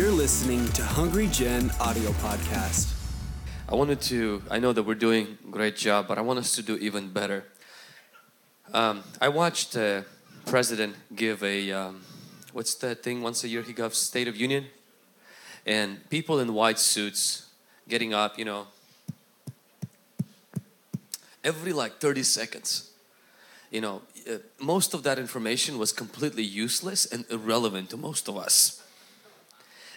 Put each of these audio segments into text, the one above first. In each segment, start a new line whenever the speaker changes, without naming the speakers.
You're listening to Hungry Gen audio podcast.
I wanted to, I know that we're doing great job, but I want us to do even better. Um, I watched uh, President give a, um, what's that thing once a year he gives State of Union? And people in white suits getting up, you know, every like 30 seconds. You know, uh, most of that information was completely useless and irrelevant to most of us.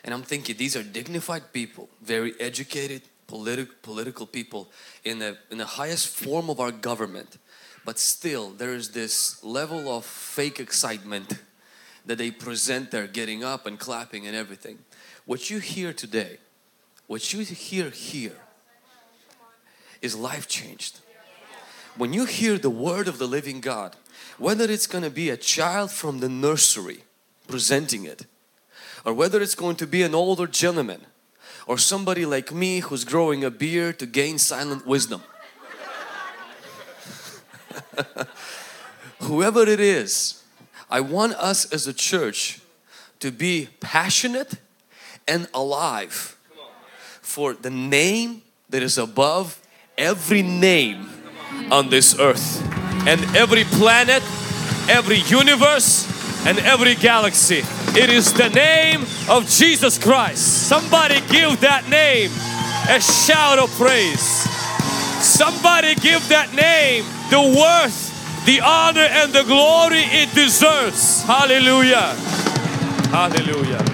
And I'm thinking these are dignified people, very educated, politi- political people in the, in the highest form of our government. But still, there is this level of fake excitement that they present there, getting up and clapping and everything. What you hear today, what you hear here, is life changed. When you hear the word of the living God, whether it's going to be a child from the nursery presenting it, or whether it's going to be an older gentleman or somebody like me who's growing a beard to gain silent wisdom. Whoever it is, I want us as a church to be passionate and alive for the name that is above every name on this earth and every planet, every universe, and every galaxy. It is the name of Jesus Christ. Somebody give that name a shout of praise. Somebody give that name the worth, the honor, and the glory it deserves. Hallelujah. Hallelujah.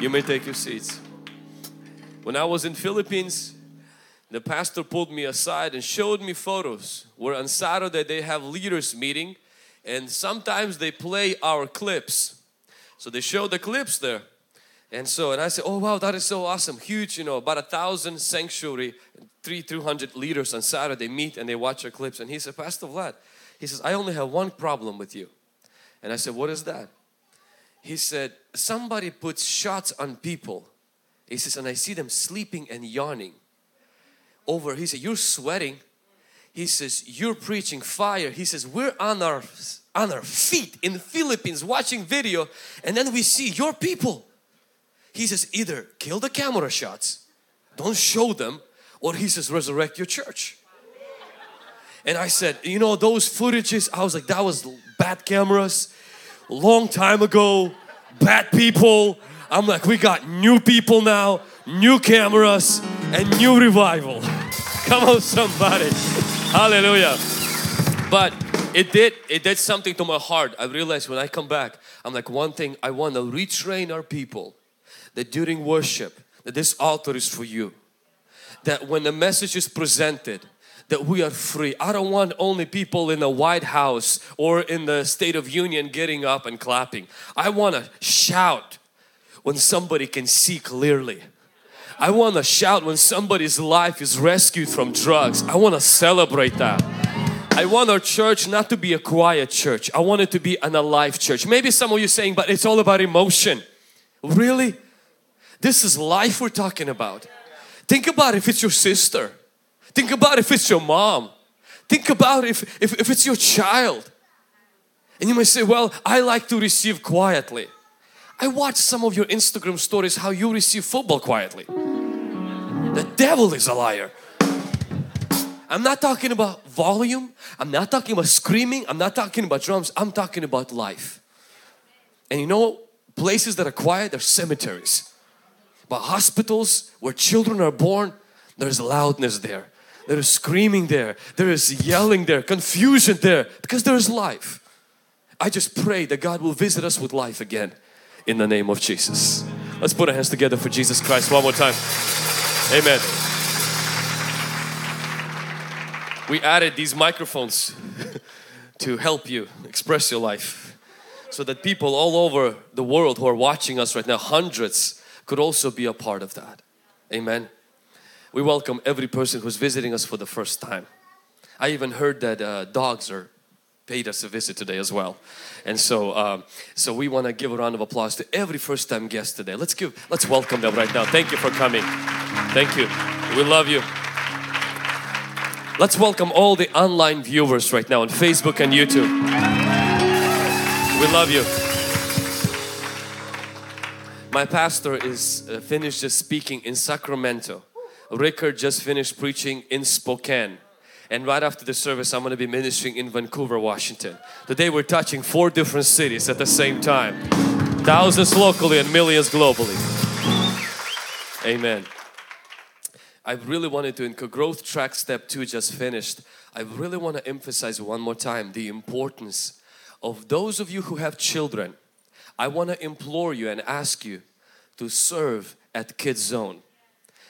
You may take your seats. When I was in Philippines, the pastor pulled me aside and showed me photos where on Saturday they have leaders meeting and sometimes they play our clips. So they show the clips there. And so, and I said, oh wow, that is so awesome. Huge, you know, about a thousand sanctuary, three, 200 leaders on Saturday meet and they watch our clips. And he said, Pastor Vlad, he says, I only have one problem with you. And I said, what is that? He said, somebody puts shots on people. He says, and I see them sleeping and yawning over. He said, you're sweating. He says, you're preaching fire. He says, we're on our, on our feet in the Philippines watching video and then we see your people. He says, either kill the camera shots, don't show them, or he says, resurrect your church. And I said, you know, those footages, I was like, that was bad cameras, long time ago, bad people. I'm like, we got new people now, new cameras, and new revival. Come on, somebody. Hallelujah. But it did, it did something to my heart. I realized when I come back, I'm like, one thing, I want to retrain our people that during worship, that this altar is for you. That when the message is presented, that we are free. I don't want only people in the White House or in the State of Union getting up and clapping. I want to shout when somebody can see clearly. I want to shout when somebody's life is rescued from drugs. I want to celebrate that. I want our church not to be a quiet church. I want it to be an alive church. Maybe some of you saying, but it's all about emotion. Really? This is life we're talking about. Think about if it's your sister. Think about if it's your mom. Think about if, if, if it's your child. And you may say, well, I like to receive quietly. I watch some of your Instagram stories how you receive football quietly. The devil is a liar. I'm not talking about volume. I'm not talking about screaming. I'm not talking about drums. I'm talking about life. And you know, places that are quiet, they're cemeteries. But hospitals where children are born, there's loudness there. There is screaming there. There is yelling there, confusion there because there is life. I just pray that God will visit us with life again in the name of Jesus. Let's put our hands together for Jesus Christ one more time. Amen. We added these microphones to help you express your life so that people all over the world who are watching us right now, hundreds, could also be a part of that. Amen. We welcome every person who's visiting us for the first time. I even heard that uh, dogs are paid us a visit today as well, and so um, so we want to give a round of applause to every first time guest today. Let's give let's welcome them right now. Thank you for coming. Thank you. We love you. Let's welcome all the online viewers right now on Facebook and YouTube. We love you. My pastor is uh, finished just speaking in Sacramento. Rickard just finished preaching in Spokane. And right after the service, I'm going to be ministering in Vancouver, Washington. Today we're touching four different cities at the same time. Thousands locally and millions globally. Amen. I really wanted to, in growth track step two just finished. I really want to emphasize one more time the importance of those of you who have children. I want to implore you and ask you to serve at Kids Zone.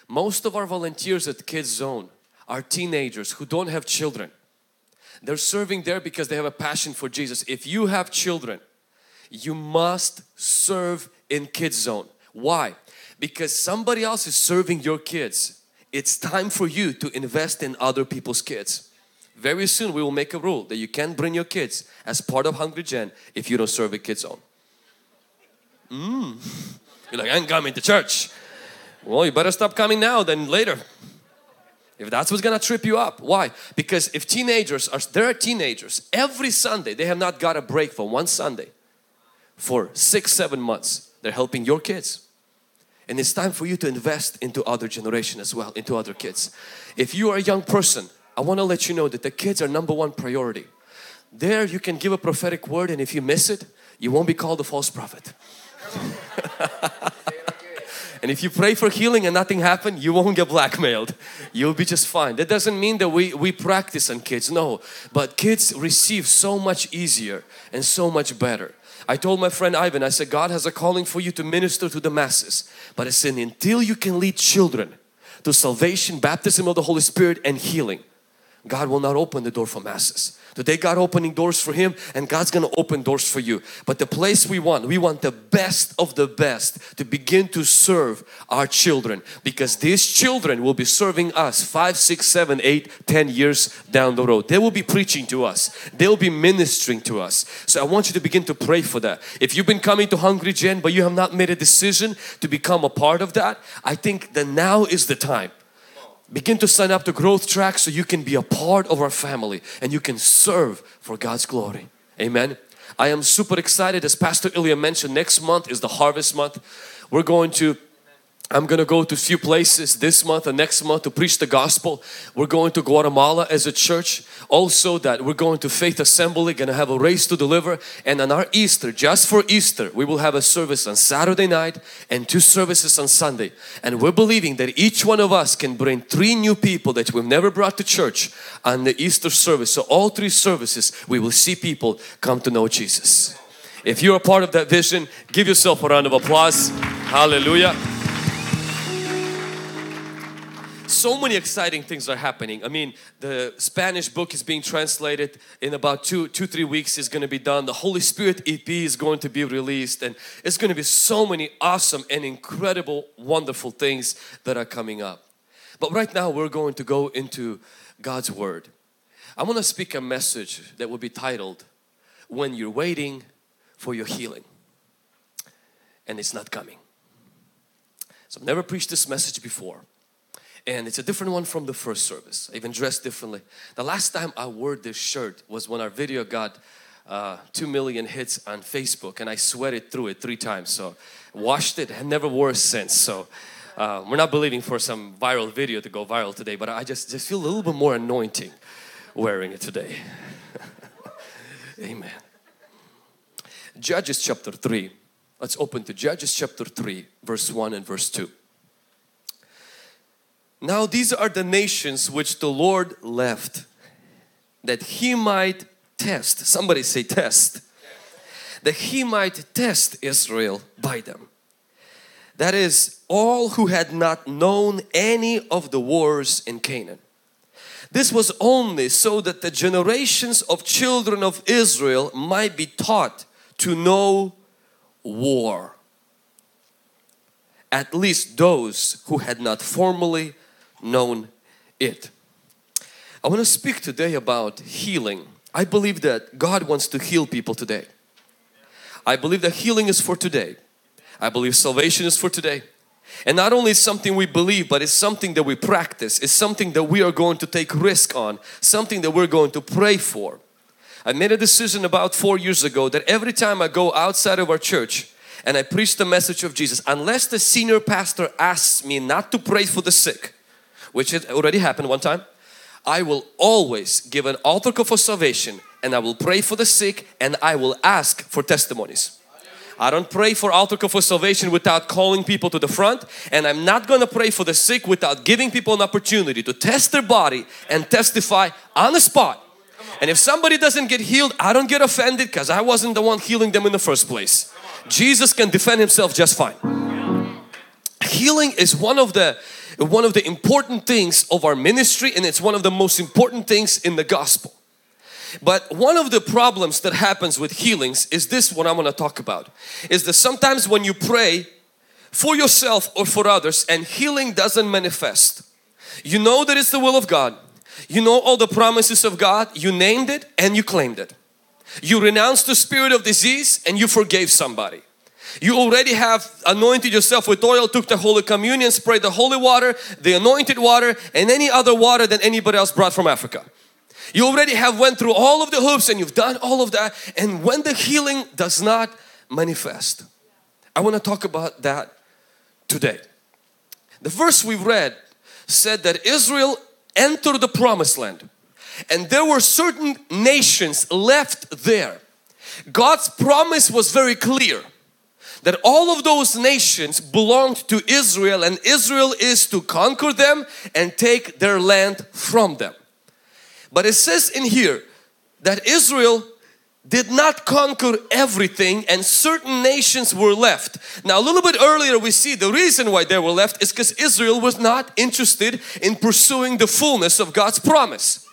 Most of our volunteers at Kids Zone are teenagers who don't have children. They're serving there because they have a passion for Jesus. If you have children, you must serve in Kids Zone. Why? Because somebody else is serving your kids it's time for you to invest in other people's kids. Very soon we will make a rule that you can't bring your kids as part of Hungry Gen if you don't serve a kids zone. Mm. You're like, I ain't coming to church. Well, you better stop coming now than later. If that's what's gonna trip you up. Why? Because if teenagers are, there are teenagers, every Sunday they have not got a break for one Sunday for six, seven months. They're helping your kids. And it's time for you to invest into other generation as well, into other kids. If you are a young person, I want to let you know that the kids are number one priority. There you can give a prophetic word and if you miss it, you won't be called a false prophet. and if you pray for healing and nothing happened, you won't get blackmailed. You'll be just fine. That doesn't mean that we, we practice on kids, no. But kids receive so much easier and so much better. I told my friend Ivan, I said, God has a calling for you to minister to the masses. But I said, until you can lead children to salvation, baptism of the Holy Spirit and healing, God will not open the door for masses. Today God opening doors for him and God's gonna open doors for you. But the place we want, we want the best of the best to begin to serve our children because these children will be serving us five, six, seven, eight, ten years down the road. They will be preaching to us. They'll be ministering to us. So I want you to begin to pray for that. If you've been coming to Hungry Gen but you have not made a decision to become a part of that, I think that now is the time Begin to sign up to growth track so you can be a part of our family and you can serve for God's glory. Amen. I am super excited as Pastor Ilya mentioned next month is the harvest month. We're going to I'm going to go to a few places this month and next month to preach the gospel. We're going to Guatemala as a church. Also that we're going to Faith Assembly, going to have a race to deliver. And on our Easter, just for Easter, we will have a service on Saturday night and two services on Sunday. And we're believing that each one of us can bring three new people that we've never brought to church on the Easter service. So all three services, we will see people come to know Jesus. If you're a part of that vision, give yourself a round of applause. Hallelujah so many exciting things are happening. I mean, the Spanish book is being translated in about two, two, three weeks is going to be done. The Holy Spirit EP is going to be released and it's going to be so many awesome and incredible, wonderful things that are coming up. But right now we're going to go into God's Word. I want to speak a message that will be titled, When You're Waiting for Your Healing and It's Not Coming. So I've never preached this message before and it's a different one from the first service. I even dressed differently. The last time I wore this shirt was when our video got uh, 2 million hits on Facebook and I sweated through it three times. So washed it and never wore it since. So uh, we're not believing for some viral video to go viral today, but I just, just feel a little bit more anointing wearing it today. Amen. Judges chapter 3. Let's open to Judges chapter 3 verse 1 and verse 2. Now these are the nations which the Lord left that He might test. Somebody say test. That He might test Israel by them. That is all who had not known any of the wars in Canaan. This was only so that the generations of children of Israel might be taught to know war. At least those who had not formally known it. I want to speak today about healing. I believe that God wants to heal people today. I believe that healing is for today. I believe salvation is for today. And not only is something we believe, but it's something that we practice. It's something that we are going to take risk on. Something that we're going to pray for. I made a decision about four years ago that every time I go outside of our church and I preach the message of Jesus, unless the senior pastor asks me not to pray for the sick, which had already happened one time, I will always give an altar call for salvation and I will pray for the sick and I will ask for testimonies. I don't pray for altar call for salvation without calling people to the front and I'm not going to pray for the sick without giving people an opportunity to test their body and testify on the spot. And if somebody doesn't get healed, I don't get offended because I wasn't the one healing them in the first place. Jesus can defend himself just fine. Healing is one of the one of the important things of our ministry and it's one of the most important things in the gospel. But one of the problems that happens with healings is this what I'm going to talk about. Is that sometimes when you pray for yourself or for others and healing doesn't manifest. You know that it's the will of God. You know all the promises of God. You named it and you claimed it. You renounced the spirit of disease and you forgave somebody. You already have anointed yourself with oil, took the Holy Communion, sprayed the holy water, the anointed water and any other water than anybody else brought from Africa. You already have went through all of the hoops and you've done all of that and when the healing does not manifest. I want to talk about that today. The verse we read said that Israel entered the promised land and there were certain nations left there. God's promise was very clear that all of those nations belonged to Israel and Israel is to conquer them and take their land from them. But it says in here that Israel did not conquer everything and certain nations were left. Now a little bit earlier we see the reason why they were left is because Israel was not interested in pursuing the fullness of God's promise.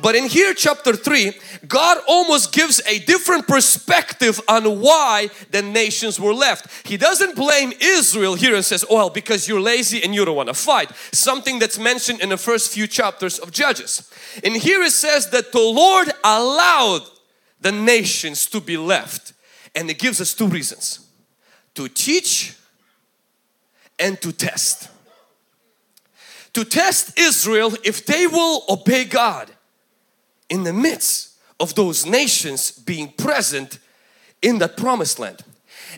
But in here chapter 3 God almost gives a different perspective on why the nations were left. He doesn't blame Israel here and says well because you're lazy and you don't want to fight. Something that's mentioned in the first few chapters of Judges. And here it says that the Lord allowed the nations to be left and it gives us two reasons. To teach and to test. To test Israel if they will obey God in the midst of those nations being present in that promised land.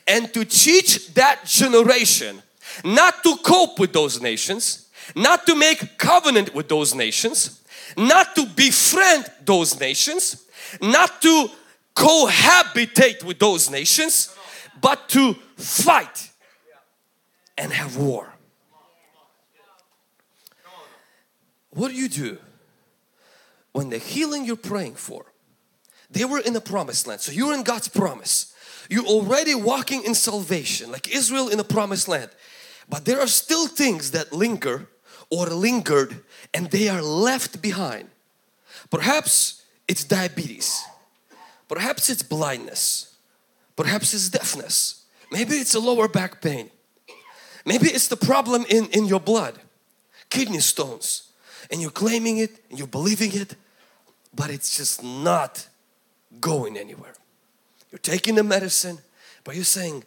And to teach that generation not to cope with those nations not to make covenant with those nations not to befriend those nations not to cohabitate with those nations but to fight and have war. What do you do when the healing you're praying for, they were in the promised land. So you're in God's promise. You're already walking in salvation like Israel in the promised land. But there are still things that linger or lingered and they are left behind. Perhaps it's diabetes. Perhaps it's blindness. Perhaps it's deafness. Maybe it's a lower back pain. Maybe it's the problem in, in your blood, kidney stones. And you're claiming it and you're believing it but it's just not going anywhere. You're taking the medicine, but you're saying,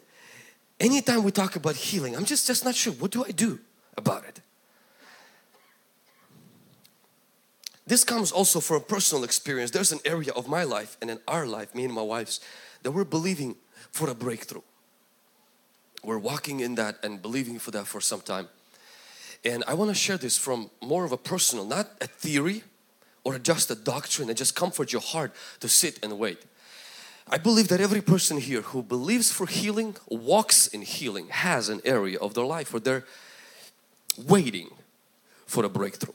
anytime we talk about healing, I'm just, just not sure. What do I do about it? This comes also from a personal experience. There's an area of my life and in our life, me and my wife's, that we're believing for a breakthrough. We're walking in that and believing for that for some time. And I want to share this from more of a personal, not a theory, or just a doctrine and just comfort your heart to sit and wait. I believe that every person here who believes for healing, walks in healing, has an area of their life where they're waiting for a breakthrough.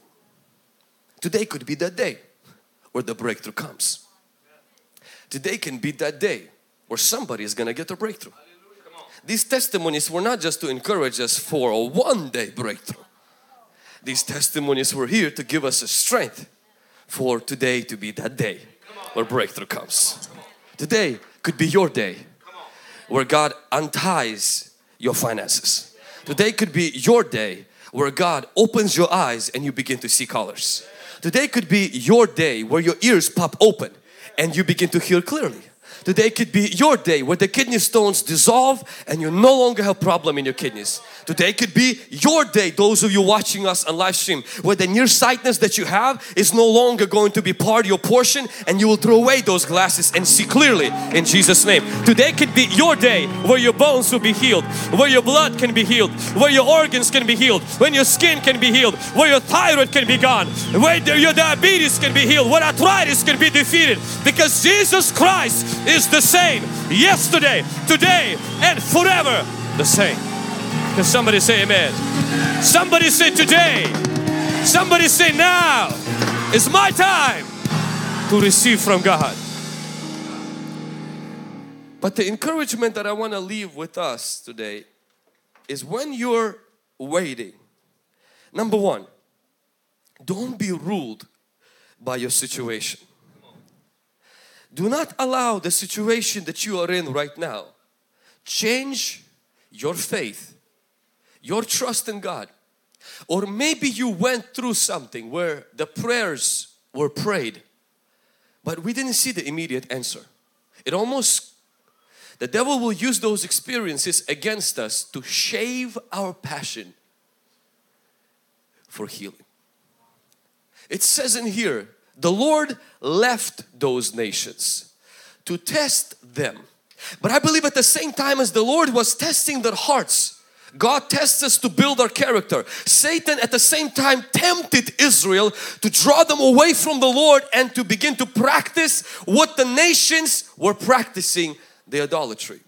Today could be that day where the breakthrough comes. Today can be that day where somebody is going to get a breakthrough. These testimonies were not just to encourage us for a one day breakthrough. These testimonies were here to give us a strength for today to be that day where breakthrough comes. Today could be your day where God unties your finances. Today could be your day where God opens your eyes and you begin to see colors. Today could be your day where your ears pop open and you begin to hear clearly. Today could be your day where the kidney stones dissolve and you no longer have problem in your kidneys. Today could be your day, those of you watching us on live stream, where the nearsightedness that you have is no longer going to be part of your portion and you will throw away those glasses and see clearly in Jesus name. Today could be your day where your bones will be healed, where your blood can be healed, where your organs can be healed, when your skin can be healed, where your thyroid can be gone, where your diabetes can be healed, where arthritis can be defeated because Jesus Christ is the same yesterday, today and forever the same. Can somebody say amen? Somebody say today. Somebody say now. It's my time to receive from God. But the encouragement that I want to leave with us today is when you're waiting, number one, don't be ruled by your situation. Do not allow the situation that you are in right now change your faith your trust in God. Or maybe you went through something where the prayers were prayed, but we didn't see the immediate answer. It almost, the devil will use those experiences against us to shave our passion for healing. It says in here, the Lord left those nations to test them. But I believe at the same time as the Lord was testing their hearts, God tests us to build our character. Satan at the same time tempted Israel to draw them away from the Lord and to begin to practice what the nations were practicing the idolatry.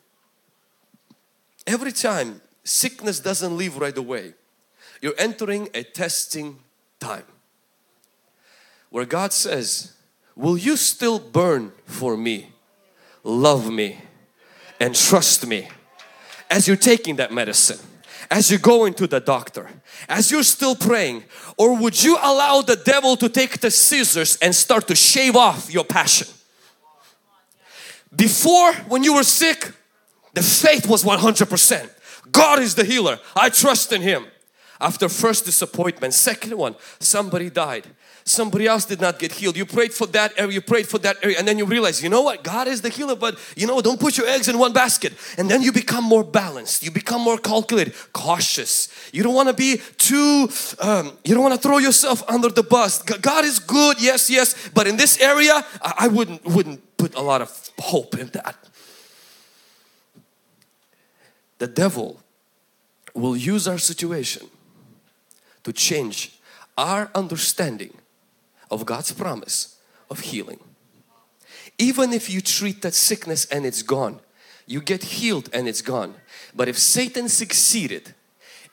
Every time sickness doesn't leave right away, you're entering a testing time where God says, Will you still burn for me, love me, and trust me as you're taking that medicine? as you go into the doctor, as you're still praying, or would you allow the devil to take the scissors and start to shave off your passion? Before, when you were sick, the faith was 100%. God is the healer. I trust in Him. After first disappointment, second one, somebody died somebody else did not get healed. You prayed for that area, you prayed for that area, and then you realize, you know what, God is the healer, but you know, don't put your eggs in one basket. And then you become more balanced, you become more calculated, cautious. You don't want to be too, um, you don't want to throw yourself under the bus. God is good, yes, yes, but in this area, I wouldn't, wouldn't put a lot of hope in that. The devil will use our situation to change our understanding of God's promise of healing. Even if you treat that sickness and it's gone, you get healed and it's gone. But if Satan succeeded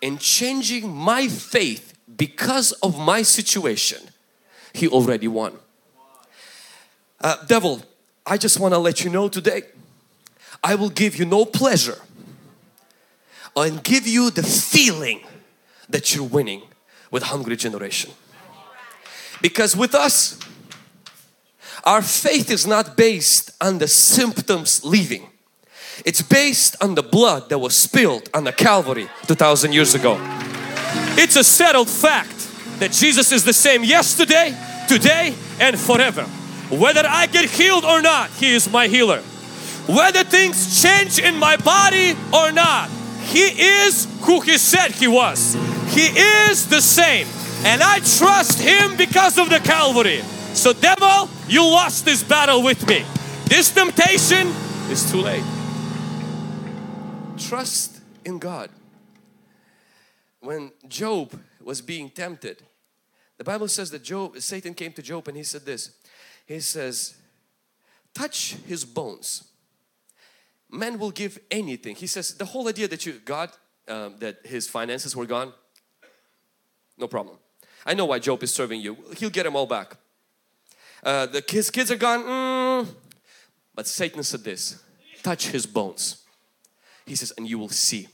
in changing my faith because of my situation, he already won. Uh, devil, I just want to let you know today, I will give you no pleasure and give you the feeling that you're winning with hungry generation. Because with us, our faith is not based on the symptoms leaving. It's based on the blood that was spilled on the Calvary 2000 years ago. It's a settled fact that Jesus is the same yesterday, today and forever. Whether I get healed or not, He is my healer. Whether things change in my body or not, He is who He said He was. He is the same and I trust Him because of the Calvary. So devil, you lost this battle with me. This temptation is too late. Trust in God. When Job was being tempted, the Bible says that Job, Satan came to Job and he said this. He says, touch his bones. Man will give anything. He says the whole idea that you God um, that his finances were gone, no problem. I know why Job is serving you. He'll get them all back. Uh, the kids, kids are gone. Mm. But Satan said this, touch his bones. He says, and you will see.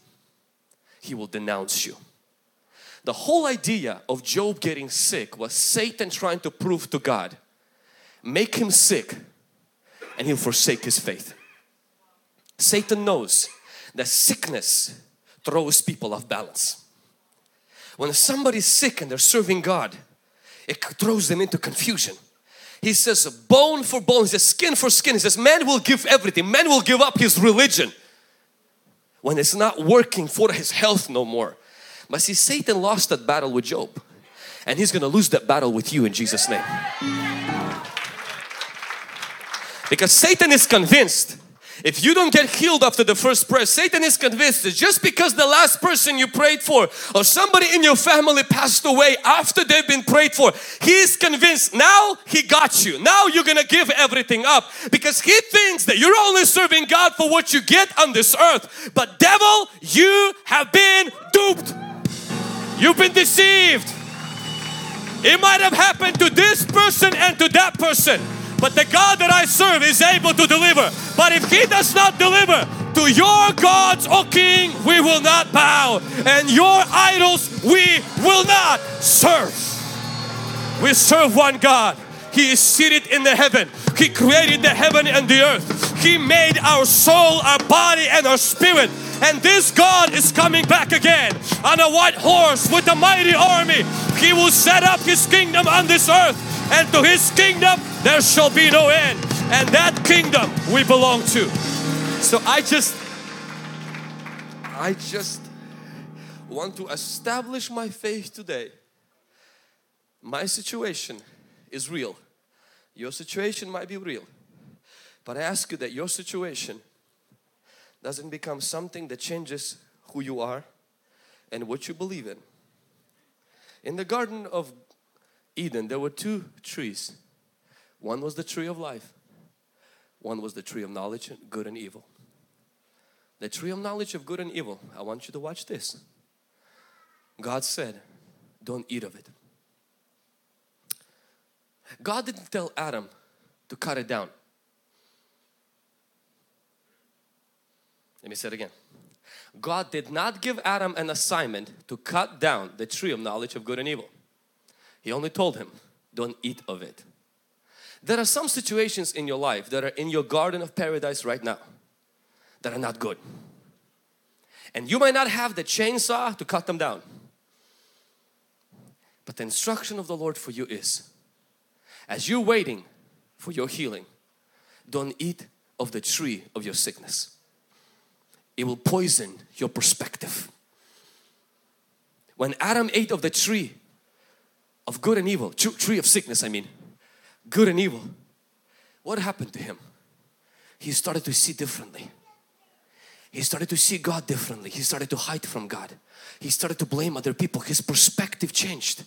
He will denounce you. The whole idea of Job getting sick was Satan trying to prove to God, make him sick and he'll forsake his faith. Satan knows that sickness throws people off balance. When somebody's sick and they're serving God, it throws them into confusion. He says bone for bone, he says skin for skin. He says man will give everything. Man will give up his religion when it's not working for his health no more. But see, Satan lost that battle with Job and he's to lose that battle with you in Jesus' name. Because Satan is convinced if you don't get healed after the first prayer, Satan is convinced that just because the last person you prayed for or somebody in your family passed away after they've been prayed for, he is convinced now he got you. Now you're gonna give everything up because he thinks that you're only serving God for what you get on this earth. But devil, you have been duped. You've been deceived. It might have happened to this person and to that person. But the God that I serve is able to deliver. But if He does not deliver, to your gods, O King, we will not bow, and your idols we will not serve. We serve one God. He is seated in the heaven. He created the heaven and the earth. He made our soul, our body, and our spirit. And this God is coming back again on a white horse with a mighty army. He will set up His kingdom on this earth and to his kingdom there shall be no end. And that kingdom we belong to. So I just, I just want to establish my faith today. My situation is real. Your situation might be real. But I ask you that your situation doesn't become something that changes who you are and what you believe in. In the Garden of Eden, there were two trees. One was the tree of life, one was the tree of knowledge, good and evil. The tree of knowledge of good and evil, I want you to watch this. God said, Don't eat of it. God didn't tell Adam to cut it down. Let me say it again. God did not give Adam an assignment to cut down the tree of knowledge of good and evil. He only told him, don't eat of it. There are some situations in your life that are in your garden of paradise right now that are not good. And you might not have the chainsaw to cut them down. But the instruction of the Lord for you is as you're waiting for your healing, don't eat of the tree of your sickness. It will poison your perspective. When Adam ate of the tree of good and evil, tree of sickness I mean, good and evil. What happened to him? He started to see differently. He started to see God differently. He started to hide from God. He started to blame other people. His perspective changed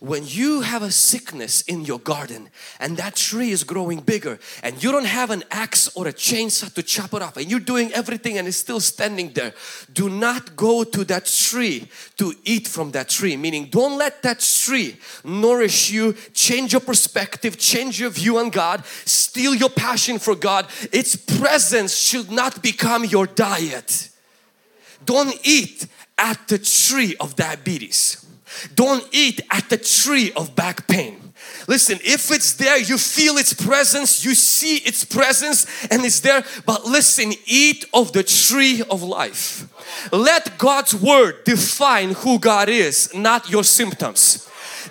when you have a sickness in your garden and that tree is growing bigger and you don't have an axe or a chainsaw to chop it off and you're doing everything and it's still standing there do not go to that tree to eat from that tree. Meaning don't let that tree nourish you change your perspective change your view on God steal your passion for God. Its presence should not become your diet. Don't eat at the tree of diabetes don't eat at the tree of back pain. Listen, if it's there, you feel its presence, you see its presence and it's there. But listen, eat of the tree of life. Let God's word define who God is, not your symptoms.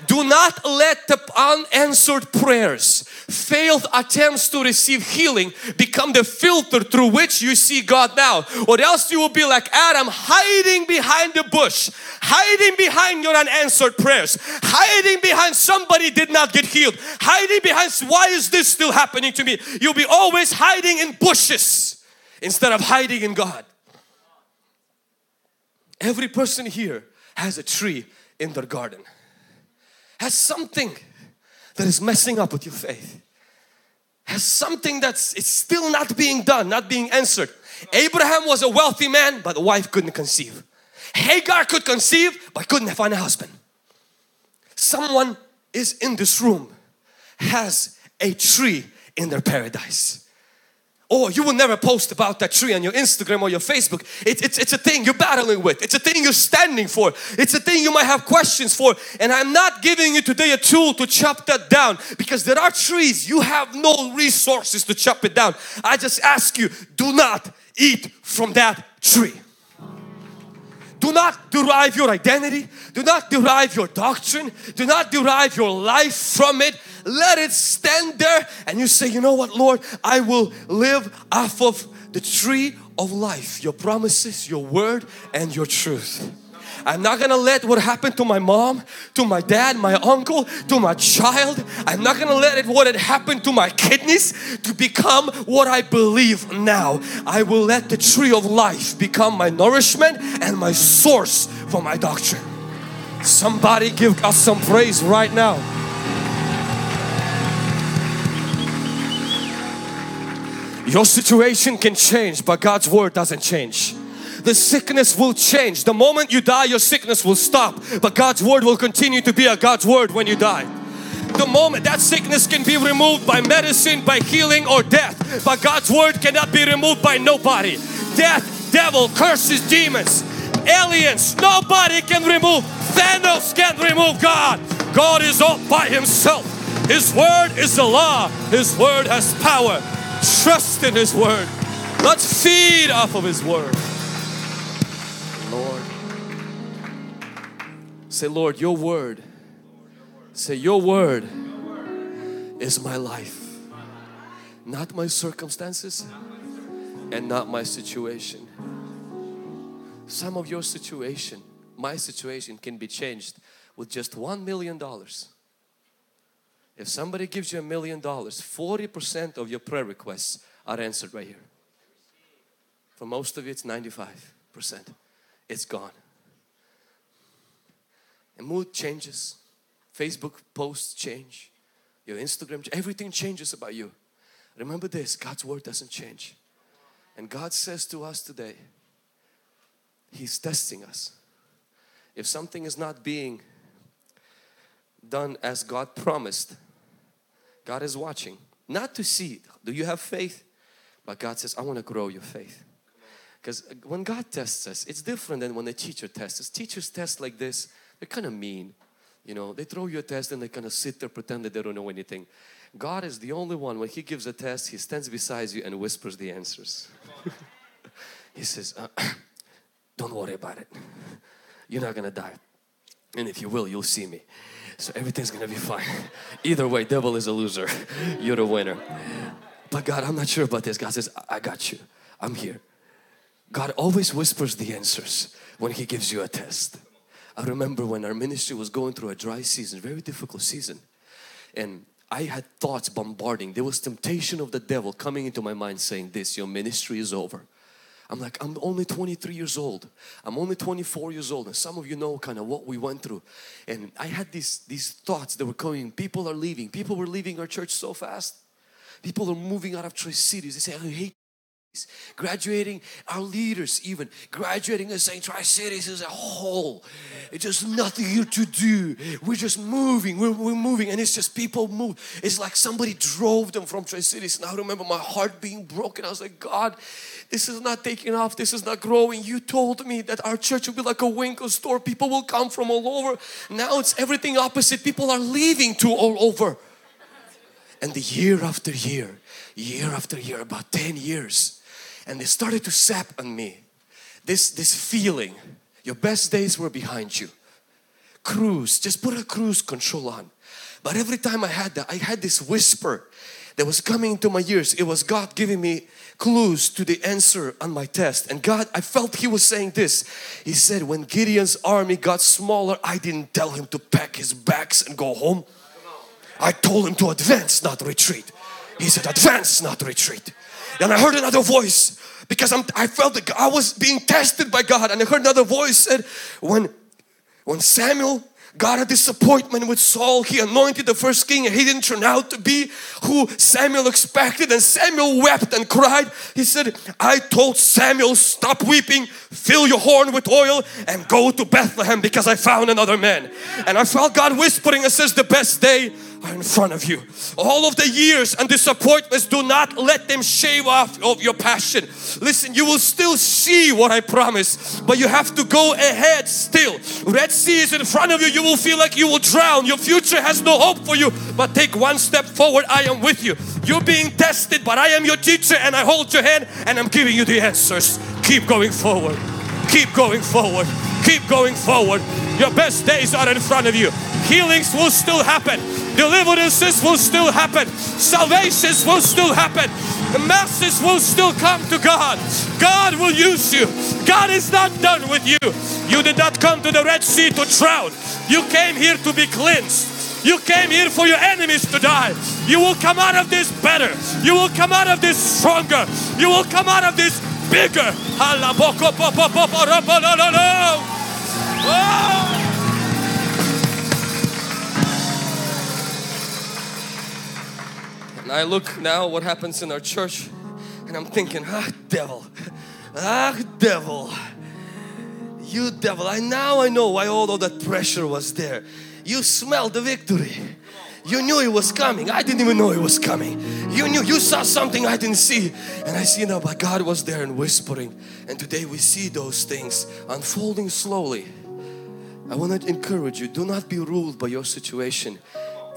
Do not let the unanswered prayers, failed attempts to receive healing become the filter through which you see God now. Or else you will be like Adam hiding behind the bush, hiding behind your unanswered prayers, hiding behind somebody did not get healed, hiding behind why is this still happening to me? You'll be always hiding in bushes instead of hiding in God. Every person here has a tree in their garden has something that is messing up with your faith. Has something that's it's still not being done not being answered. Abraham was a wealthy man but the wife couldn't conceive. Hagar could conceive but couldn't find a husband. Someone is in this room has a tree in their paradise Oh, you will never post about that tree on your Instagram or your Facebook. It, it's, it's a thing you're battling with. It's a thing you're standing for. It's a thing you might have questions for. And I'm not giving you today a tool to chop that down because there are trees you have no resources to chop it down. I just ask you, do not eat from that tree. Do not derive your identity. Do not derive your doctrine. Do not derive your life from it. Let it stand there and you say, you know what, Lord, I will live off of the tree of life, your promises, your word, and your truth. I'm not gonna let what happened to my mom, to my dad, my uncle, to my child, I'm not gonna let it what had happened to my kidneys to become what I believe now. I will let the tree of life become my nourishment and my source for my doctrine. Somebody give us some praise right now. Your situation can change, but God's word doesn't change the sickness will change. The moment you die, your sickness will stop. But God's word will continue to be a God's word when you die. The moment that sickness can be removed by medicine, by healing or death. But God's word cannot be removed by nobody. Death, devil, curses, demons, aliens, nobody can remove. Thanos can't remove God. God is all by himself. His word is the law. His word has power. Trust in His word. Let's feed off of His word. Say, Lord, your word. Say, your word is my life. Not my circumstances and not my situation. Some of your situation, my situation can be changed with just one million dollars. If somebody gives you a million dollars, 40% of your prayer requests are answered right here. For most of you, it's 95%. It's gone. Mood changes. Facebook posts change. Your Instagram, everything changes about you. Remember this, God's word doesn't change. And God says to us today, He's testing us. If something is not being done as God promised, God is watching. Not to see, do you have faith? But God says, I want to grow your faith. Because when God tests us, it's different than when a teacher tests us. Teachers test like this, they're kind of mean. You know, they throw you a test and they kind of sit there, pretend that they don't know anything. God is the only one, when He gives a test, He stands beside you and whispers the answers. he says, uh, Don't worry about it. You're not gonna die. And if you will, you'll see me. So everything's gonna be fine. Either way, devil is a loser. You're the winner. But God, I'm not sure about this. God says, I got you. I'm here. God always whispers the answers when He gives you a test. I remember when our ministry was going through a dry season, very difficult season. And I had thoughts bombarding. There was temptation of the devil coming into my mind saying this, your ministry is over. I'm like, I'm only 23 years old. I'm only 24 years old. And some of you know kind of what we went through. And I had these, these thoughts that were coming. People are leaving. People were leaving our church so fast. People are moving out of Tri-Cities. They say, I hate graduating our leaders even graduating and saying tri-cities as a whole. It's just nothing here to do. We're just moving. We're, we're moving. And it's just people move. It's like somebody drove them from tri-cities and i remember my heart being broken. I was like god this is not taking off. This is not growing. You told me that our church will be like a winkle store. People will come from all over. Now it's everything opposite. People are leaving to all over. And the year after year year after year about 10 years and they started to sap on me. This, this feeling, your best days were behind you. Cruise, just put a cruise control on. But every time I had that, I had this whisper that was coming into my ears. It was God giving me clues to the answer on my test. And God, I felt He was saying this. He said, when Gideon's army got smaller, I didn't tell him to pack his bags and go home. I told him to advance, not retreat. He said, advance, not retreat. And I heard another voice because I'm, I felt that I was being tested by God. And I heard another voice said, when, when Samuel got a disappointment with Saul, he anointed the first king and he didn't turn out to be who Samuel expected. And Samuel wept and cried. He said, I told Samuel, stop weeping, fill your horn with oil and go to Bethlehem because I found another man. And I felt God whispering and says, the best day are in front of you. All of the years and disappointments, do not let them shave off of your passion. Listen, you will still see what I promise, but you have to go ahead still. Red Sea is in front of you. You will feel like you will drown. Your future has no hope for you, but take one step forward. I am with you. You're being tested, but I am your teacher and I hold your hand and I'm giving you the answers. Keep going forward. Keep going forward Keep going forward. Your best days are in front of you. Healings will still happen. Deliverances will still happen. Salvations will still happen. Masses will still come to God. God will use you. God is not done with you. You did not come to the Red Sea to drown. You came here to be cleansed. You came here for your enemies to die. You will come out of this better. You will come out of this stronger. You will come out of this bigger. Oh! And I look now what happens in our church and I'm thinking, ah, devil, ah, devil, you devil. I now I know why all of that pressure was there. You smelled the victory. You knew it was coming. I didn't even know it was coming. You knew, you saw something I didn't see. And I see now, but God was there and whispering. And today we see those things unfolding slowly. I want to encourage you, do not be ruled by your situation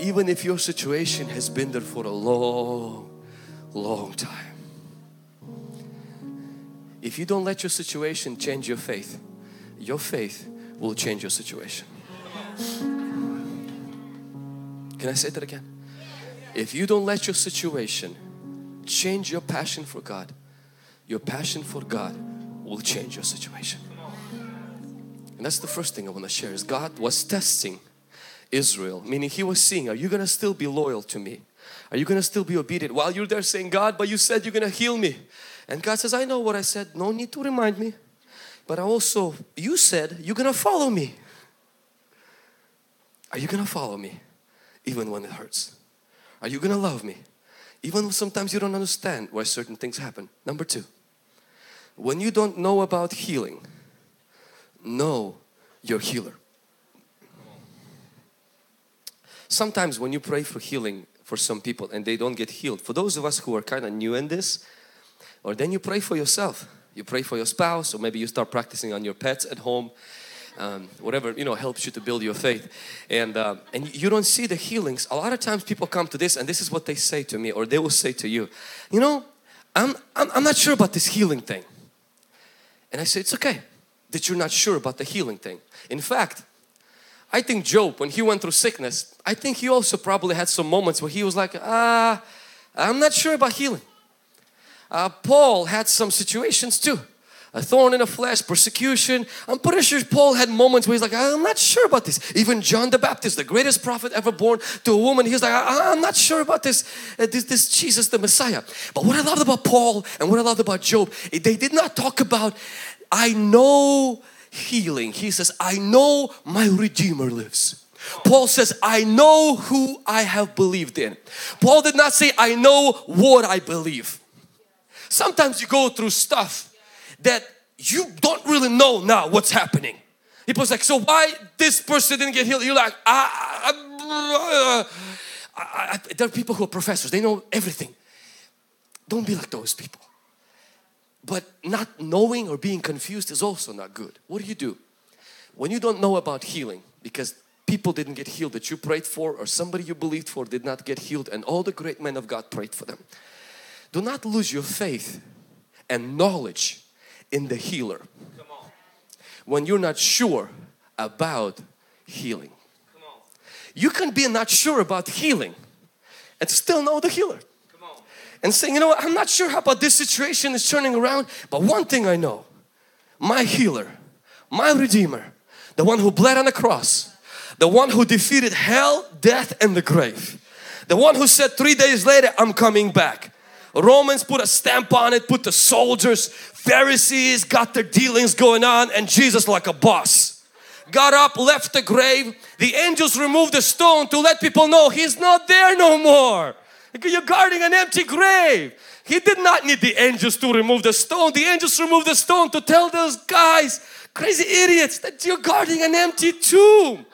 even if your situation has been there for a long, long time. If you don't let your situation change your faith, your faith will change your situation. Can I say that again? If you don't let your situation change your passion for God, your passion for God will change your situation. And that's the first thing I want to share is God was testing Israel, meaning he was seeing, are you going to still be loyal to me? Are you going to still be obedient? While you're there saying, God, but you said you're going to heal me. And God says, I know what I said. No need to remind me. But I also, you said you're going to follow me. Are you going to follow me even when it hurts? Are you to love me? Even sometimes you don't understand why certain things happen. Number two, when you don't know about healing, know your healer. Sometimes when you pray for healing for some people and they don't get healed, for those of us who are kind of new in this, or then you pray for yourself. You pray for your spouse or maybe you start practicing on your pets at home. Um, whatever you know helps you to build your faith. And uh, and you don't see the healings. A lot of times people come to this and this is what they say to me or they will say to you. You know I'm, I'm, I'm not sure about this healing thing. And I say it's okay that you're not sure about the healing thing. In fact I think Job, when he went through sickness, I think he also probably had some moments where he was like, ah, I'm not sure about healing. Uh, Paul had some situations too. A thorn in the flesh, persecution. I'm pretty sure Paul had moments where he's like, I'm not sure about this. Even John the Baptist, the greatest prophet ever born to a woman, he's like, I'm not sure about this, uh, this, this Jesus the Messiah. But what I loved about Paul and what I loved about Job, they did not talk about, I know healing. He says, I know my Redeemer lives. Paul says, I know who I have believed in. Paul did not say, I know what I believe. Sometimes you go through stuff that you don't really know now what's happening. People's like, so why this person didn't get healed? You're like, uh, I, I, I, there are people who are professors, they know everything. Don't be like those people. But not knowing or being confused is also not good. What do you do? When you don't know about healing because people didn't get healed that you prayed for or somebody you believed for did not get healed and all the great men of God prayed for them. Do not lose your faith and knowledge in the healer when you're not sure about healing. You can be not sure about healing and still know the healer and saying, you know what, I'm not sure how about this situation is turning around, but one thing I know, my healer, my redeemer, the one who bled on the cross, the one who defeated hell, death and the grave, the one who said three days later, I'm coming back. Romans put a stamp on it, put the soldiers, Pharisees got their dealings going on and Jesus like a boss. Got up, left the grave. The angels removed the stone to let people know He's not there no more. You're guarding an empty grave. He did not need the angels to remove the stone. The angels removed the stone to tell those guys, crazy idiots, that you're guarding an empty tomb.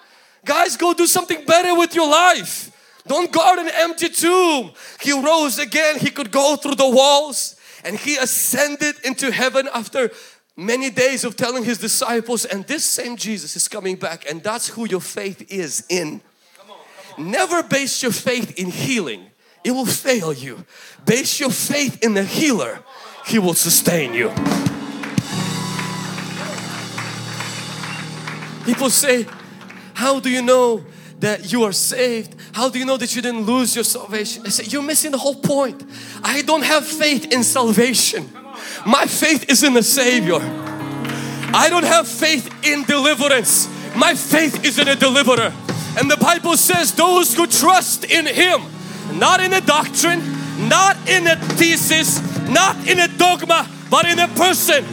Guys, go do something better with your life. Don't guard an empty tomb. He rose again. He could go through the walls and he ascended into heaven after many days of telling his disciples and this same Jesus is coming back and that's who your faith is in. Come on, come on. Never base your faith in healing it will fail you. Base your faith in the healer, He will sustain you. People say, How do you know that you are saved? How do you know that you didn't lose your salvation? I say, You're missing the whole point. I don't have faith in salvation, my faith is in the Savior. I don't have faith in deliverance, my faith is in a deliverer. And the Bible says, Those who trust in Him, not in a doctrine, not in a thesis, not in a dogma, but in a person,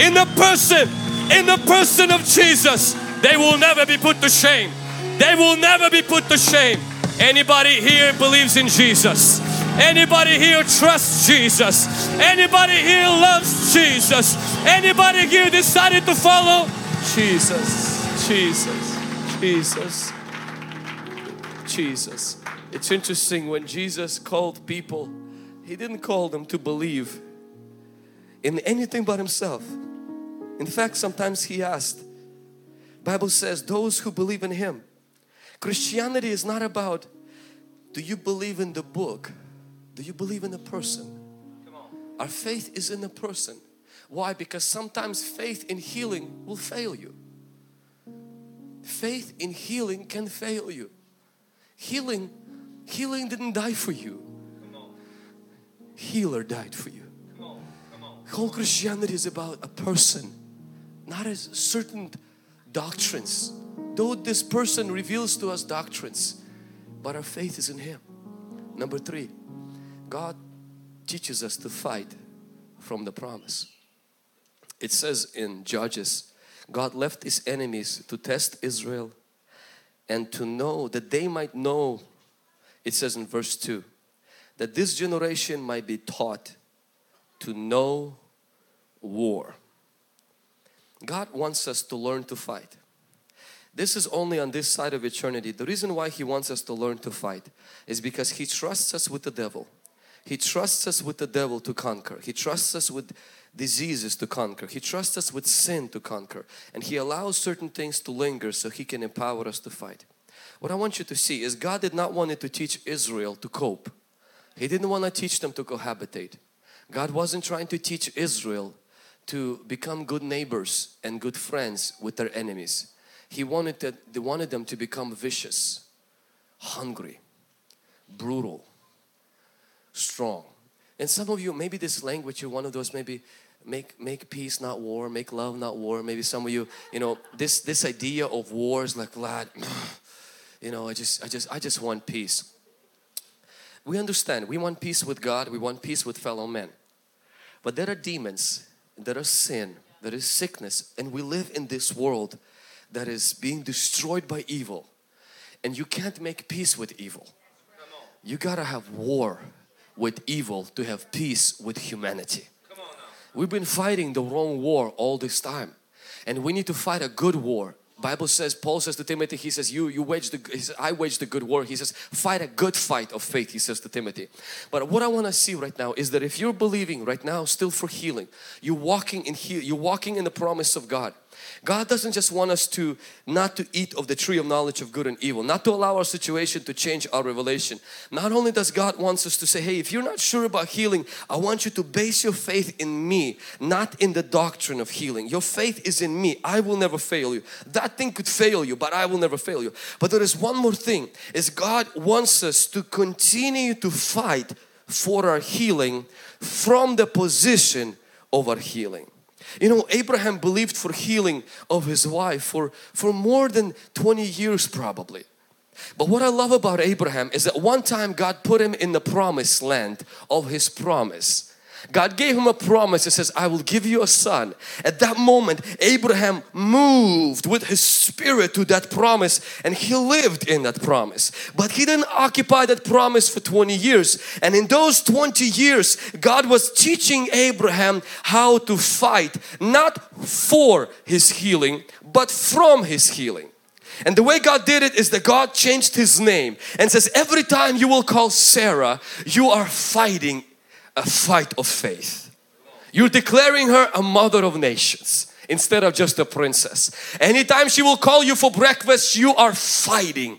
in the person, in the person of Jesus, they will never be put to shame. They will never be put to shame. Anybody here believes in Jesus? Anybody here trusts Jesus? Anybody here loves Jesus? Anybody here decided to follow Jesus? Jesus, Jesus, Jesus. It's interesting when Jesus called people, He didn't call them to believe in anything but Himself. In fact, sometimes He asked, Bible says, those who believe in Him. Christianity is not about, do you believe in the book? Do you believe in the person? Our faith is in the person. Why? Because sometimes faith in healing will fail you. Faith in healing can fail you. Healing, healing didn't die for you. Healer died for you. Whole Christianity is about a person, not as certain doctrines. Though this person reveals to us doctrines, but our faith is in Him. Number three, God teaches us to fight from the promise. It says in Judges, God left His enemies to test Israel and to know that they might know, it says in verse 2, that this generation might be taught to know war. God wants us to learn to fight. This is only on this side of eternity. The reason why He wants us to learn to fight is because He trusts us with the devil. He trusts us with the devil to conquer. He trusts us with diseases to conquer. He trusts us with sin to conquer. And He allows certain things to linger so He can empower us to fight. What I want you to see is God did not want to teach Israel to cope. He didn't want to teach them to cohabitate. God wasn't trying to teach Israel to become good neighbors and good friends with their enemies. He wanted that they wanted them to become vicious, hungry, brutal, strong. And some of you, maybe this language, you're one of those maybe make make peace not war, make love not war. Maybe some of you, you know, this this idea of wars like Vlad, you know, I just I just I just want peace. We understand we want peace with God, we want peace with fellow men. But there are demons, there is sin, there is sickness, and we live in this world that is being destroyed by evil. And you can't make peace with evil. You gotta have war with evil to have peace with humanity. We've been fighting the wrong war all this time. And we need to fight a good war Bible says, Paul says to Timothy, he says, you, you wage the, he says, I wage the good war. He says, fight a good fight of faith, he says to Timothy. But what I want to see right now is that if you're believing right now still for healing, you're walking in heal, you're walking in the promise of God. God doesn't just want us to not to eat of the tree of knowledge of good and evil, not to allow our situation to change our revelation. Not only does God wants us to say, hey, if you're not sure about healing, I want you to base your faith in me, not in the doctrine of healing. Your faith is in me. I will never fail you. That thing could fail you, but I will never fail you. But there is one more thing, is God wants us to continue to fight for our healing from the position of our healing. You know, Abraham believed for healing of his wife for, for more than 20 years probably. But what I love about Abraham is that one time God put him in the promised land of his promise. God gave him a promise. It says, I will give you a son. At that moment, Abraham moved with his spirit to that promise and he lived in that promise. But he didn't occupy that promise for 20 years. And in those 20 years, God was teaching Abraham how to fight, not for his healing, but from his healing. And the way God did it is that God changed his name and says every time you will call Sarah, you are fighting a fight of faith. You're declaring her a mother of nations instead of just a princess. Anytime she will call you for breakfast, you are fighting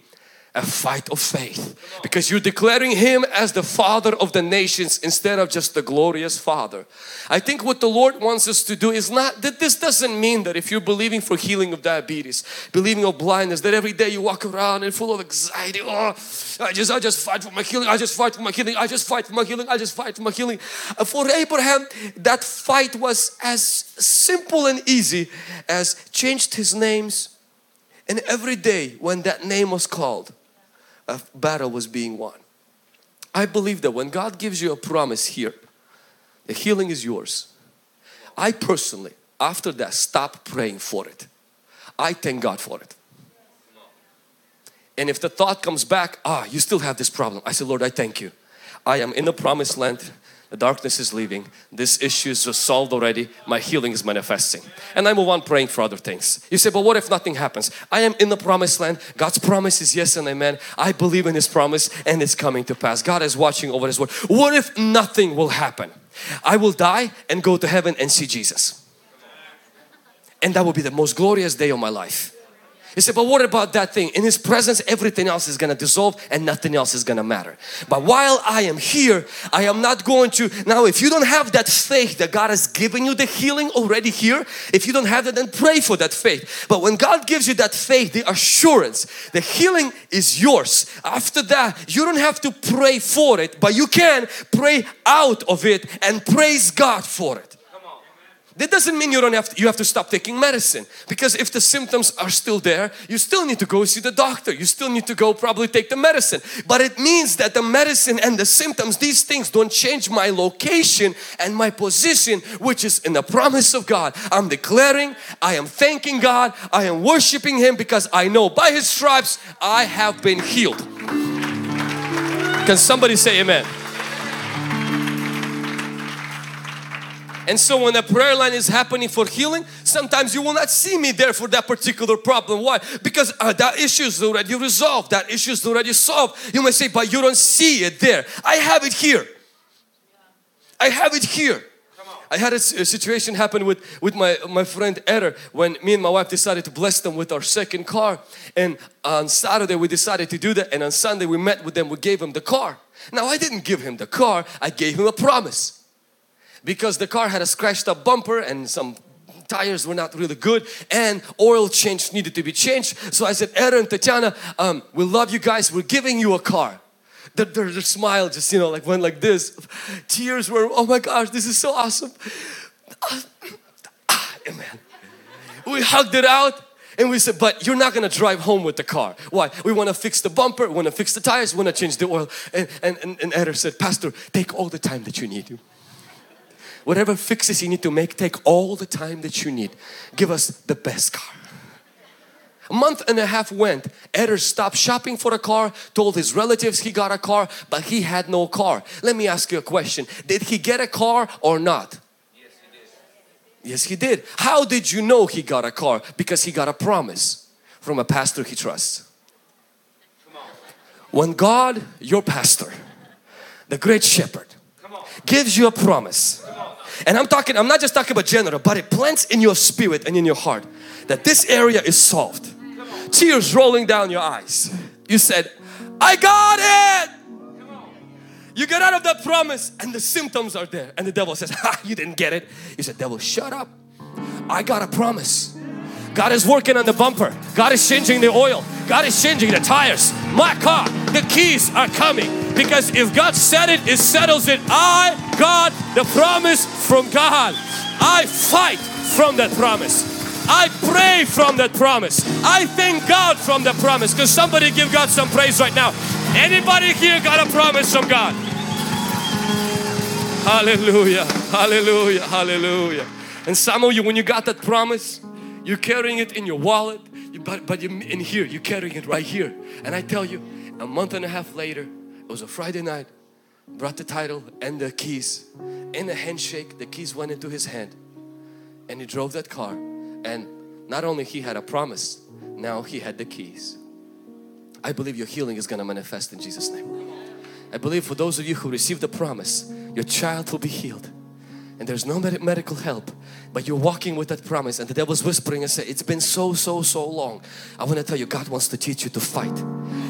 a fight of faith because you're declaring Him as the Father of the nations instead of just the glorious Father. I think what the Lord wants us to do is not that this doesn't mean that if you're believing for healing of diabetes, believing of blindness, that every day you walk around and full of anxiety. Oh, I just, I just fight for my healing. I just fight for my healing. I just fight for my healing. I just fight for my healing. Uh, For Abraham, that fight was as simple and easy as changed his names, and every day when that name was called a battle was being won. I believe that when God gives you a promise here, the healing is yours. I personally, after that, stop praying for it. I thank God for it. And if the thought comes back, ah, you still have this problem. I say, Lord, I thank you. I am in the promised land. The darkness is leaving. This issue is just solved already. My healing is manifesting. And I move on praying for other things. You say, but what if nothing happens? I am in the promised land. God's promise is yes and amen. I believe in His promise and it's coming to pass. God is watching over His word. What if nothing will happen? I will die and go to heaven and see Jesus. And that will be the most glorious day of my life. He said, but what about that thing? In His presence, everything else is going to dissolve and nothing else is going to matter. But while I am here, I am not going to. Now, if you don't have that faith that God has given you the healing already here, if you don't have that, then pray for that faith. But when God gives you that faith, the assurance, the healing is yours. After that, you don't have to pray for it, but you can pray out of it and praise God for it. That doesn't mean you don't have to, you have to stop taking medicine because if the symptoms are still there, you still need to go see the doctor. You still need to go probably take the medicine. But it means that the medicine and the symptoms, these things don't change my location and my position, which is in the promise of God. I'm declaring, I am thanking God, I am worshiping Him because I know by His stripes I have been healed. Can somebody say amen? And so when a prayer line is happening for healing, sometimes you will not see me there for that particular problem. Why? Because uh, that issue is already resolved. That issue is already solved. You may say, but you don't see it there. I have it here. I have it here. I had a, situation happen with, with my, my friend Eder when me and my wife decided to bless them with our second car. And on Saturday we decided to do that and on Sunday we met with them, we gave him the car. Now I didn't give him the car, I gave him a promise because the car had a scratched up bumper and some tires were not really good and oil change needed to be changed so I said Aaron Tatiana um, we love you guys we're giving you a car their, their, their smile just you know like went like this tears were oh my gosh this is so awesome Ah, amen we hugged it out and we said, but you're not gonna drive home with the car. Why? We wanna fix the bumper, we wanna fix the tires, we wanna change the oil. And, and, and, and Eder said, Pastor, take all the time that you need to. Whatever fixes you need to make, take all the time that you need. Give us the best car. A month and a half went. Eder stopped shopping for a car, told his relatives he got a car, but he had no car. Let me ask you a question. Did he get a car or not? Yes, he did. How did you know he got a car? Because he got a promise from a pastor he trusts. When God, your pastor, the great shepherd, gives you a promise, and I'm talking, I'm not just talking about general, but it plants in your spirit and in your heart that this area is solved. Tears rolling down your eyes. You said, I got it! You get out of that promise and the symptoms are there and the devil says, ha, you didn't get it. You said, devil, shut up. I got a promise. God is working on the bumper. God is changing the oil. God is changing the tires. My car, the keys are coming. Because if God said it, it settles it. I got the promise from God. I fight from that promise. I pray from that promise. I thank God from the promise. Because somebody give God some praise right now. Anybody here got a promise from God? Hallelujah, hallelujah, hallelujah. And some of you, when you got that promise, you're carrying it in your wallet, but, but in here, you're carrying it right here. And I tell you, a month and a half later, it was a Friday night, brought the title and the keys. In a handshake, the keys went into his hand and he drove that car. And not only he had a promise, now he had the keys. I believe your healing is going to manifest in Jesus' name. I believe for those of you who received the promise, your child will be healed. And there's no med- medical help but you're walking with that promise. And the devil's whispering and say it's been so so so long. I want to tell you God wants to teach you to fight.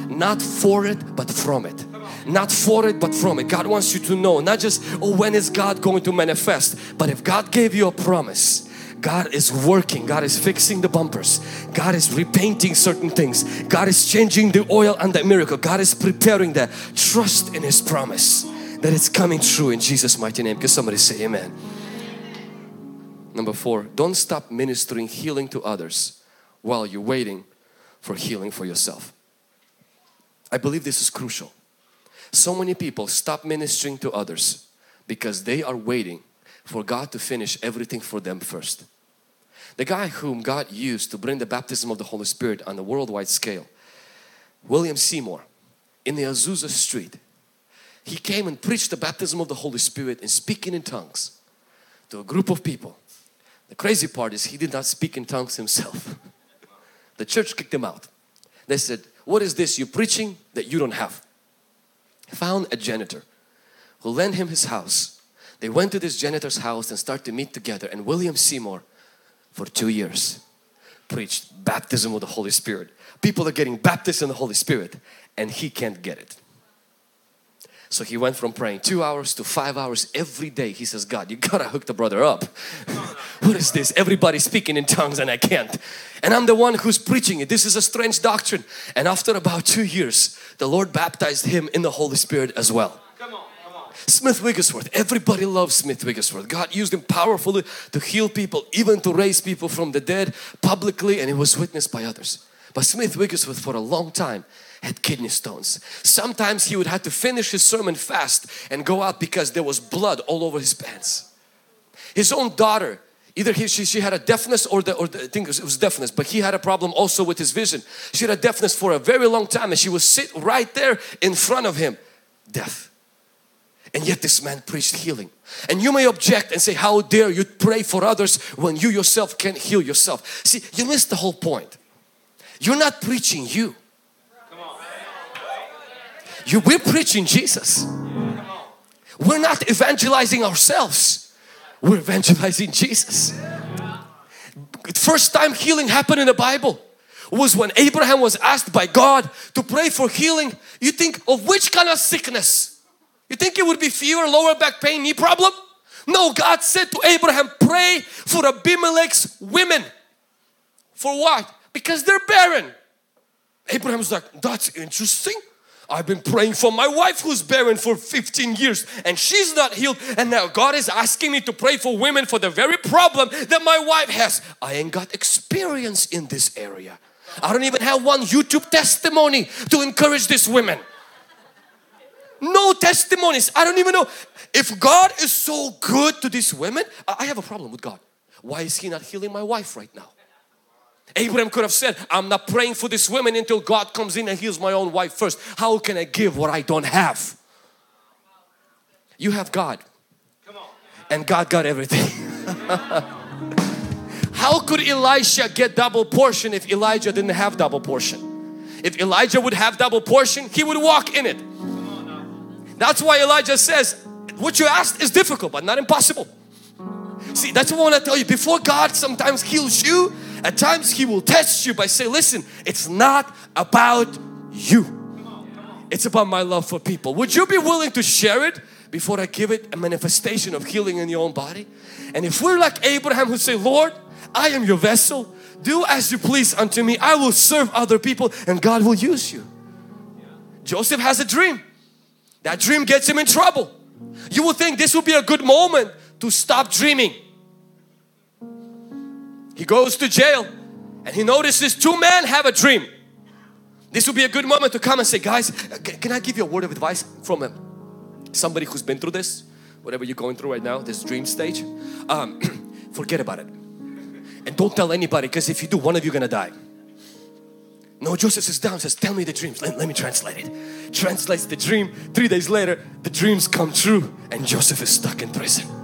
Not for it but from it. Not for it but from it. God wants you to know not just oh when is God going to manifest? But if God gave you a promise God is working, God is fixing the bumpers, God is repainting certain things, God is changing the oil and the miracle, God is preparing that. Trust in His promise that it's coming true in Jesus' mighty name. Can somebody say Amen? Number four, don't stop ministering healing to others while you're waiting for healing for yourself. I believe this is crucial. So many people stop ministering to others because they are waiting for God to finish everything for them first. The guy whom God used to bring the baptism of the Holy Spirit on a worldwide scale, William Seymour, in the Azusa Street, he came and preached the baptism of the Holy Spirit and speaking in tongues to a group of people. The crazy part is he did not speak in tongues himself. The church kicked him out. They said, what is this you're preaching that you don't have? Found a janitor who lent him his house. They went to this janitor's house and started to meet together and William Seymour for two years preached baptism of the Holy Spirit. People are getting baptized in the Holy Spirit and he can't get it. So he went from praying two hours to five hours every day. He says, God, you gotta hook the brother up. what is this? Everybody speaking in tongues and I can't. And I'm the one who's preaching it. This is a strange doctrine. And after about two years, the Lord baptized him in the Holy Spirit as well. Smith Wigglesworth, everybody loves Smith Wigglesworth. God used him powerfully to heal people, even to raise people from the dead publicly, and it was witnessed by others. But Smith Wigglesworth, for a long time, had kidney stones. Sometimes he would have to finish his sermon fast and go out because there was blood all over his pants. His own daughter, either he, she, she had a deafness or, the, or the, I think it was, it was deafness, but he had a problem also with his vision. She had a deafness for a very long time and she would sit right there in front of him, deaf. And yet this man preached healing. And you may object and say, how dare you pray for others when you yourself can't heal yourself. See, you missed the whole point. You're not preaching you. You, we're preaching Jesus. We're not evangelizing ourselves. We're evangelizing Jesus. First time healing happened in the Bible was when Abraham was asked by God to pray for healing. You think of which kind of sickness? You think it would be fever, lower back pain, knee problem? No, God said to Abraham, pray for Abimelech's women. For what? Because they're barren. Abraham's like, that's interesting. I've been praying for my wife who's barren for 15 years and she's not healed and now God is asking me to pray for women for the very problem that my wife has. I ain't got experience in this area. I don't even have one YouTube testimony to encourage these women. No testimonies. I don't even know. If God is so good to these women, I have a problem with God. Why is He not healing my wife right now? Abraham could have said, I'm not praying for this woman until God comes in and heals my own wife first. How can I give what I don't have? You have God. And God got everything. How could Elisha get double portion if Elijah didn't have double portion? If Elijah would have double portion, he would walk in it. That's why Elijah says, what you asked is difficult but not impossible. See, that's what I want to tell you. Before God sometimes heals you, at times He will test you by saying, listen, it's not about you. It's about my love for people. Would you be willing to share it before I give it a manifestation of healing in your own body? And if we're like Abraham who say, Lord, I am your vessel. Do as you please unto me. I will serve other people and God will use you. Joseph has a dream. That dream gets him in trouble. You will think this would be a good moment to stop dreaming. He goes to jail and he notices two men have a dream. This would be a good moment to come and say, guys, can I give you a word of advice from a, somebody who's been through this? Whatever you're going through right now, this dream stage. Um, forget about it. And don't tell anybody because if you do, one of you gonna die. No, Joseph sits down says, tell me the dreams. Let, let me translate it. Translates the dream. Three days later, the dreams come true and Joseph is stuck in prison.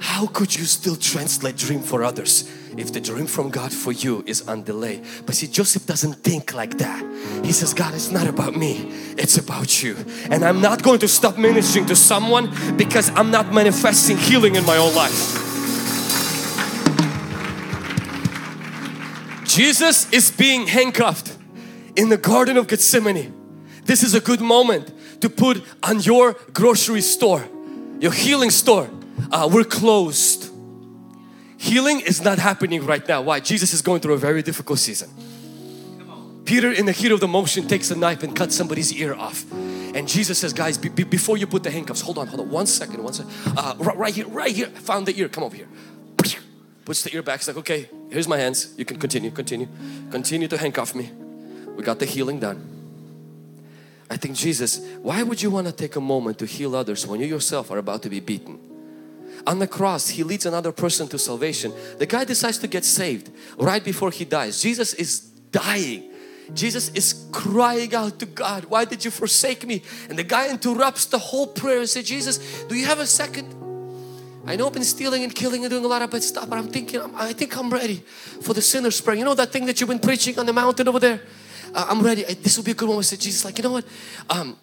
How could you still translate dream for others if the dream from God for you is on delay? But see, Joseph doesn't think like that. He says, God, it's not about me, it's about you. And I'm not going to stop ministering to someone because I'm not manifesting healing in my own life. Jesus is being handcuffed in the Garden of Gethsemane. This is a good moment to put on your grocery store, your healing store. Uh, we're closed. Healing is not happening right now. Why? Jesus is going through a very difficult season. Peter in the heat of the motion takes a knife and cuts somebody's ear off. And Jesus says, guys, be, be, before you put the handcuffs, hold on, hold on, one second, one second. Uh, right, here, right here, found the ear, come over here. Puts the ear back, he's like, okay, here's my hands. You can continue, continue, continue to handcuff me. We got the healing done. I think Jesus, why would you want to take a moment to heal others when you yourself are about to be beaten? On the cross, He leads another person to salvation. The guy decides to get saved right before he dies. Jesus is dying. Jesus is crying out to God, why did you forsake me? And the guy interrupts the whole prayer and says, Jesus, do you have a second? I know I've been stealing and killing and doing a lot of bad stuff, but I'm thinking, I think I'm ready for the sinner's prayer. You know that thing that you've been preaching on the mountain over there? Uh, I'm ready. This will be a good one. I said, Jesus, like, you know what? Um,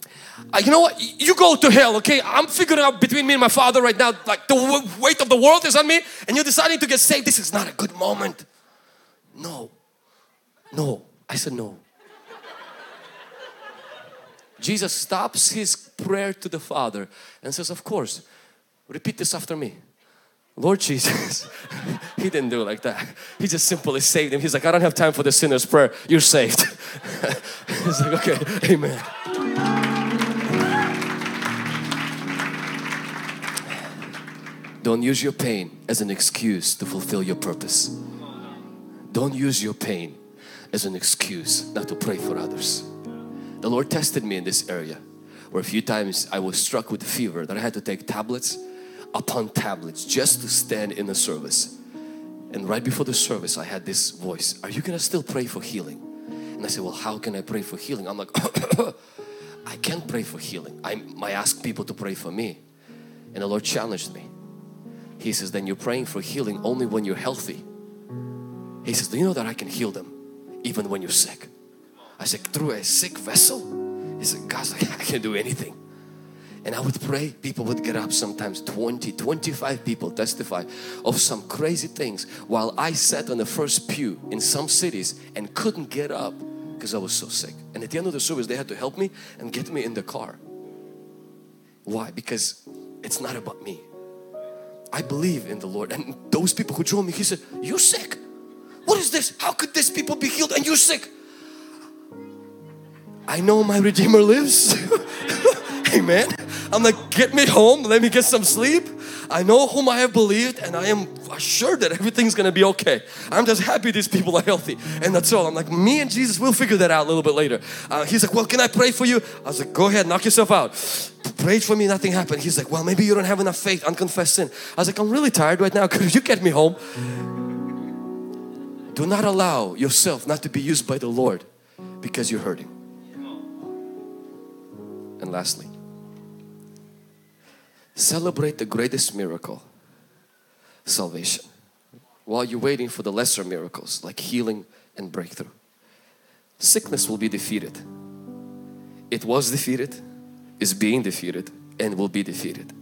uh, you know what? You go to hell, okay? I'm figuring out between me and my father right now, like the weight of the world is on me, and you're deciding to get saved. This is not a good moment. No. No. I said, no. Jesus stops his prayer to the Father and says, Of course, repeat this after me. Lord Jesus, he didn't do it like that. He just simply saved him. He's like, I don't have time for the sinner's prayer. You're saved. He's like, okay, amen. Don't use your pain as an excuse to fulfill your purpose. Don't use your pain as an excuse not to pray for others. The Lord tested me in this area where a few times I was struck with fever that I had to take tablets upon tablets just to stand in the service. And right before the service, I had this voice, Are you gonna still pray for healing? And I said, Well, how can I pray for healing? I'm like, I can't pray for healing. I, I ask people to pray for me. And the Lord challenged me. He says, Then you're praying for healing only when you're healthy. He says, Do you know that I can heal them even when you're sick? I said, Through a sick vessel? He said, God's like, I can do anything. And I would pray, people would get up sometimes 20, 25 people testify of some crazy things while I sat on the first pew in some cities and couldn't get up because I was so sick. And at the end of the service, they had to help me and get me in the car. Why? Because it's not about me. I believe in the Lord. And those people who drove me, he said, You're sick. What is this? How could these people be healed and you're sick? I know my Redeemer lives. Amen. I'm like, get me home, let me get some sleep. I know whom I have believed and I am assured that everything's gonna be okay. I'm just happy these people are healthy and that's all. I'm like, me and Jesus, we'll figure that out a little bit later. Uh, he's like, well, can I pray for you? I was like, go ahead, knock yourself out. Prayed for me, nothing happened. He's like, well, maybe you don't have enough faith, unconfessed sin. I was like, I'm really tired right now. Could you get me home? Do not allow yourself not to be used by the Lord because you're hurting. And lastly, celebrate the greatest miracle salvation while you're waiting for the lesser miracles like healing and breakthrough. Sickness will be defeated. It was defeated, is being defeated, and will be defeated.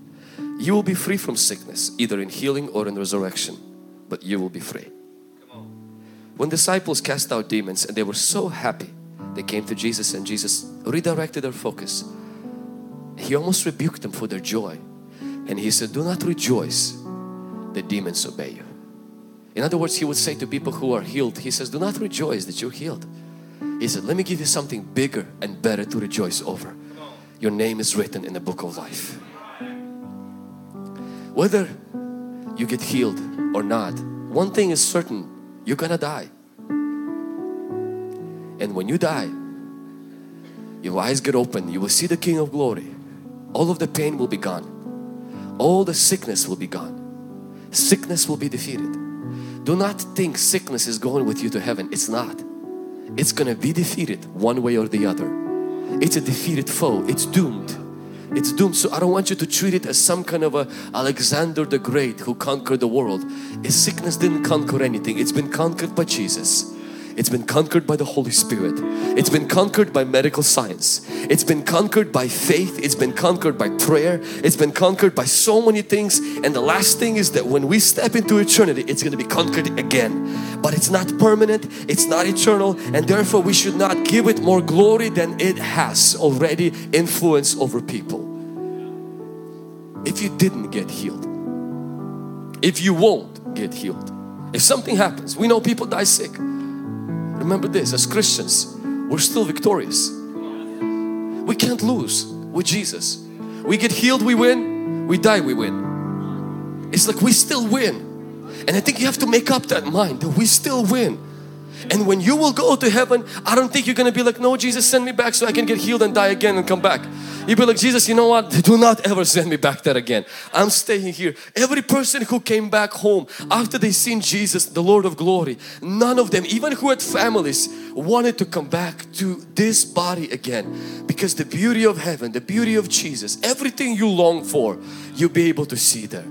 You will be free from sickness either in healing or in resurrection, but you will be free. When disciples cast out demons and they were so happy, they came to Jesus and Jesus redirected their focus. He almost rebuked them for their joy. And he said, do not rejoice, the demons obey you. In other words, he would say to people who are healed, he says, do not rejoice that you're healed. He said, let me give you something bigger and better to rejoice over. Your name is written in the book of life. Whether you get healed or not, one thing is certain, you're gonna die. And when you die, your eyes get open, you will see the King of Glory. All of the pain will be gone. All the sickness will be gone. Sickness will be defeated. Do not think sickness is going with you to heaven. It's not. It's gonna be defeated one way or the other. It's a defeated foe. It's doomed. it's doomed. So I don't want you to treat it as some kind of a Alexander the Great who conquered the world. His sickness didn't conquer anything. It's been conquered by Jesus. It's been conquered by the Holy Spirit. It's been conquered by medical science. It's been conquered by faith. It's been conquered by prayer. It's been conquered by so many things. And the last thing is that when we step into eternity, it's going to be conquered again. But it's not permanent. It's not eternal. And therefore we should not give it more glory than it has already influence over people. If you didn't get healed, if you won't get healed, if something happens, we know people die sick. Remember this, as Christians, we're still victorious. We can't lose with Jesus. We get healed, we win. We die, we win. It's like we still win. And I think you have to make up that mind that we still win. And when you will go to heaven, I don't think you're going to be like, no, Jesus, send me back so I can get healed and die again and come back. You'll be like, Jesus, you know what? Do not ever send me back there again. I'm staying here. Every person who came back home after they seen Jesus, the Lord of glory, none of them, even who had families, wanted to come back to this body again. Because the beauty of heaven, the beauty of Jesus, everything you long for, you'll be able to see there.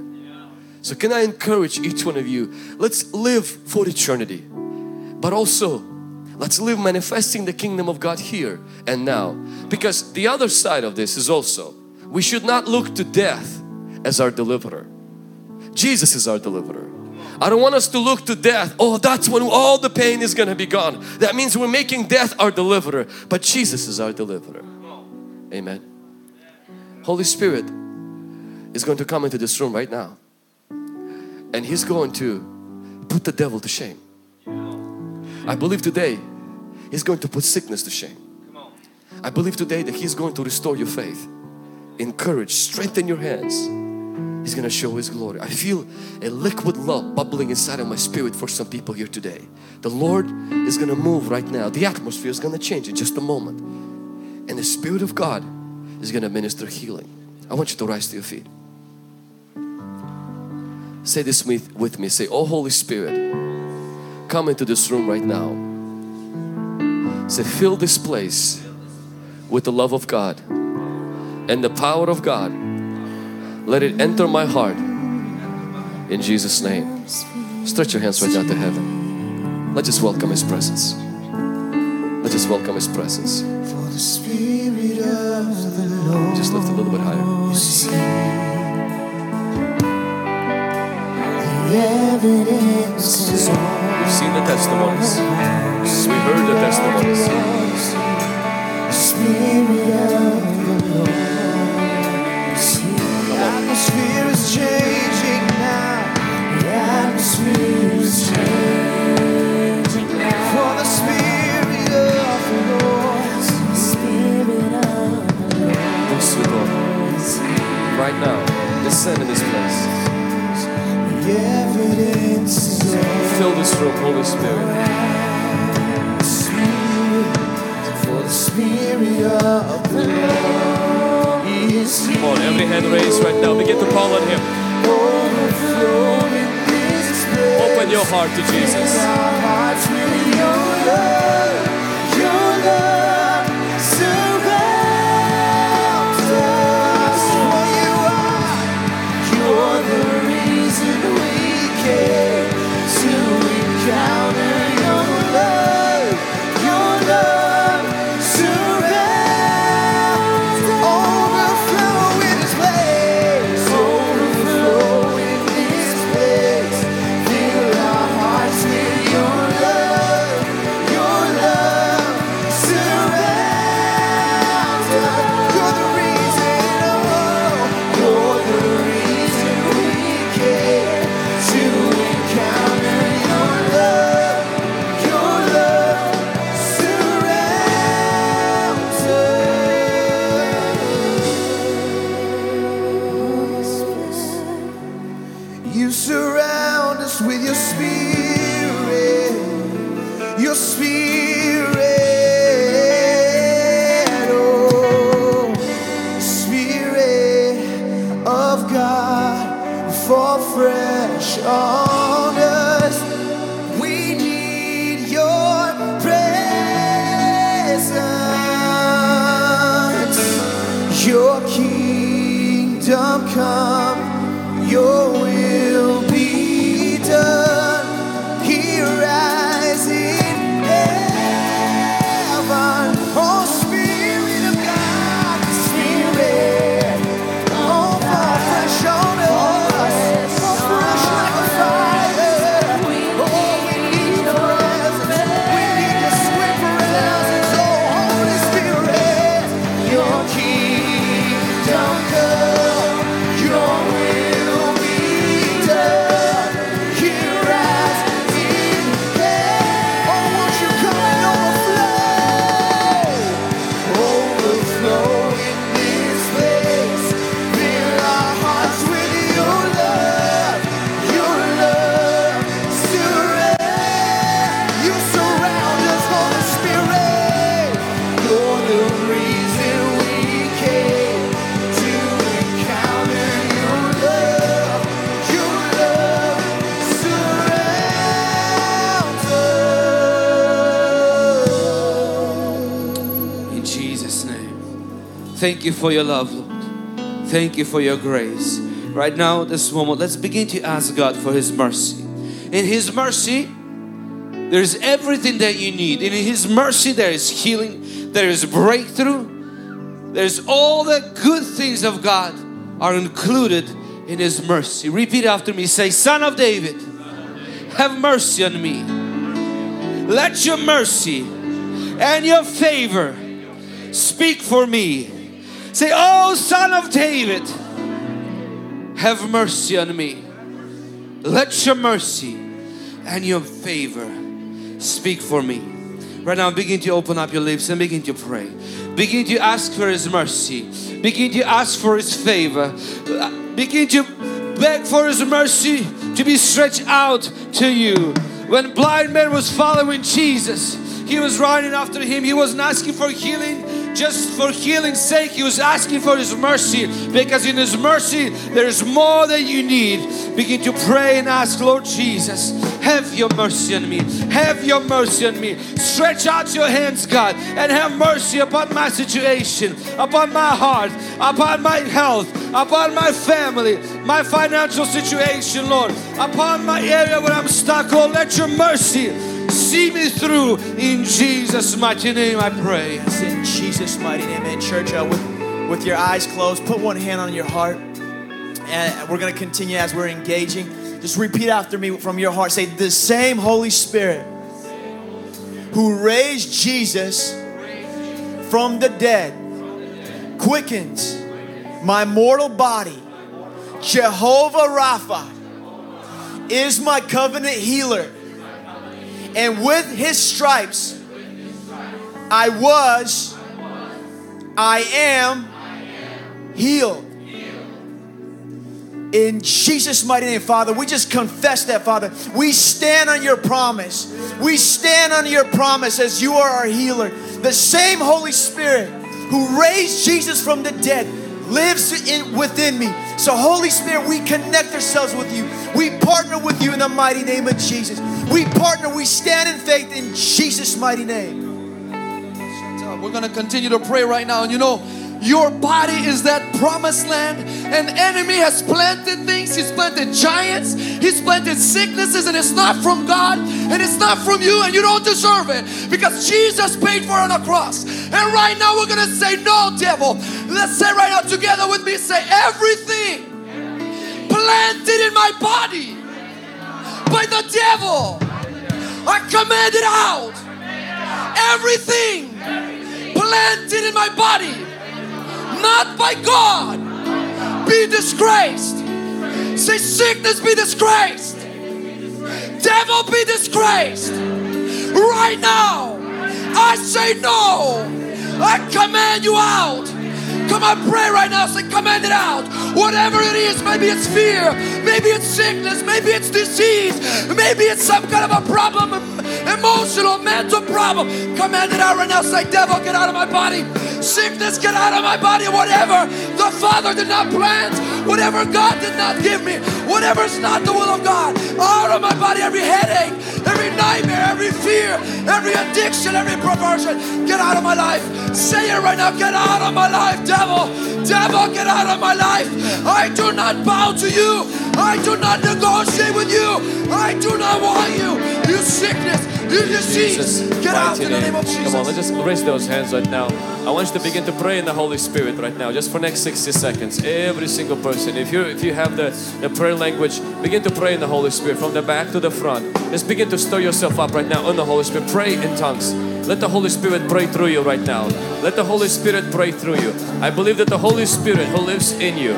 So can I encourage each one of you, let's live for eternity. But also, let's live manifesting the kingdom of God here and now. Because the other side of this is also, we should not look to death as our deliverer. Jesus is our deliverer. I don't want us to look to death. Oh, that's when all the pain is going to be gone. That means we're making death our deliverer. But Jesus is our deliverer. Amen. Holy Spirit is going to come into this room right now. And He's going to put the devil to shame. I believe today He's going to put sickness to shame. I believe today that He's going to restore your faith, encourage, strengthen your hands. He's going to show His glory. I feel a liquid love bubbling inside of my spirit for some people here today. The Lord is going to move right now. The atmosphere is going to change in just a moment. And the Spirit of God is going to minister healing. I want you to rise to your feet. Say this with, me. Say, Oh Holy Spirit, come into this room right now. Say, fill this place with the love of God and the power of God. Let it enter my heart in Jesus' name. Stretch your hands right now to heaven. Let's just welcome His presence. Let's just welcome His presence.
For the Spirit of the Lord
Just lift a little bit higher.
is here. The evidence is all
We've seen the testimonies. We heard the testimonies.
The Spirit of the Lord is here. The atmosphere is changing now. The atmosphere is changing now. For the Spirit of the Lord. The Spirit of the Lord
Yes, Lord.
is here.
Right now, descend in this place.
The evidence is all
Fill this room, Holy Spirit.
Spirit of the Lord is here.
Come on, every hand raised right now. Begin to call on Him.
Overflow in this place.
Open your heart to Jesus.
Thank you for your love, Lord. Thank you for your grace. Right now, this moment, let's begin to ask God for His mercy. In His mercy, there's everything that you need. In His mercy, there is healing, there is breakthrough, there's all the good things of God are included in His mercy. Repeat after me say, Son of David, have mercy on me. Let your mercy and your favor speak for me. Say, Oh, Son of David, have mercy on me. Let your mercy and your favor speak for me. Right now, begin to open up your lips and begin to pray. Begin to ask for His mercy. Begin to ask for His favor. Begin to beg for His mercy to be stretched out to you. When blind man was following Jesus, he was running after him. He wasn't asking for healing just for healing's sake. He was asking for His mercy because in His mercy there is more than you need. Begin to pray and ask, Lord Jesus, have your mercy on me. Have your mercy on me. Stretch out your hands, God, and have mercy upon my situation, upon my heart, upon my health, upon my family, my financial situation, Lord, upon my area where I'm stuck. Oh, let your mercy see me through. In Jesus' mighty name, I pray.
Yes, in Jesus' mighty name, and church, uh, with, with your eyes closed, put one hand on your heart. And we're going to continue as we're engaging. Just repeat after me from your heart. Say, The same Holy Spirit who raised Jesus from the dead quickens my mortal body. Jehovah Rapha is my covenant healer. And with his stripes, I was, I am healed. In Jesus' mighty name, Father, we just confess that, Father. We stand on your promise. We stand on your promise as you are our healer. The same Holy Spirit who raised Jesus from the dead lives in, within me. So, Holy Spirit, we connect ourselves with you. We partner with you in the mighty name of Jesus. We partner, we stand in faith in Jesus' mighty name.
We're going to continue to pray right now. And you know, your body is that promised land. An enemy has planted things. He's planted giants. He's planted sicknesses, and it's not from God, and it's not from you, and you don't deserve it because Jesus paid for it on the cross. And right now, we're gonna say, No, devil. Let's say right now together with me, say, Everything planted in my body by the devil, I command it out. Everything planted in my body not by God, be disgraced. Say, sickness be disgraced. Devil be disgraced. Right now, I say no. I command you out. Come on, pray right now. Say, command it out. Whatever it is, maybe it's fear, maybe it's sickness, maybe it's disease, maybe it's some kind of a problem, emotional, mental problem. Command it out right now. Say, devil, get out of my body. Sickness, get out of my body. Whatever the Father did not plant, whatever God did not give me, whatever's not the will of God, out of my body. Every headache, every nightmare, every fear, every addiction, every perversion, get out of my life. Say it right now. Get out of my life, devil. Devil, devil, get out of my life. I do not bow to you. I do not negotiate with you. I do not want you. You sickness, you disease. In the name of Jesus.
Come on, let's just raise those hands right now. I want you to begin to pray in the Holy Spirit right now, just for next 60 seconds. Every single person. If you if you have the, the prayer language, begin to pray in the Holy Spirit from the back to the front. Just begin to stir yourself up right now in the Holy Spirit. Pray in tongues. Let the Holy Spirit pray through you right now. Let the Holy Spirit pray through you. I believe that the Holy Spirit who lives in you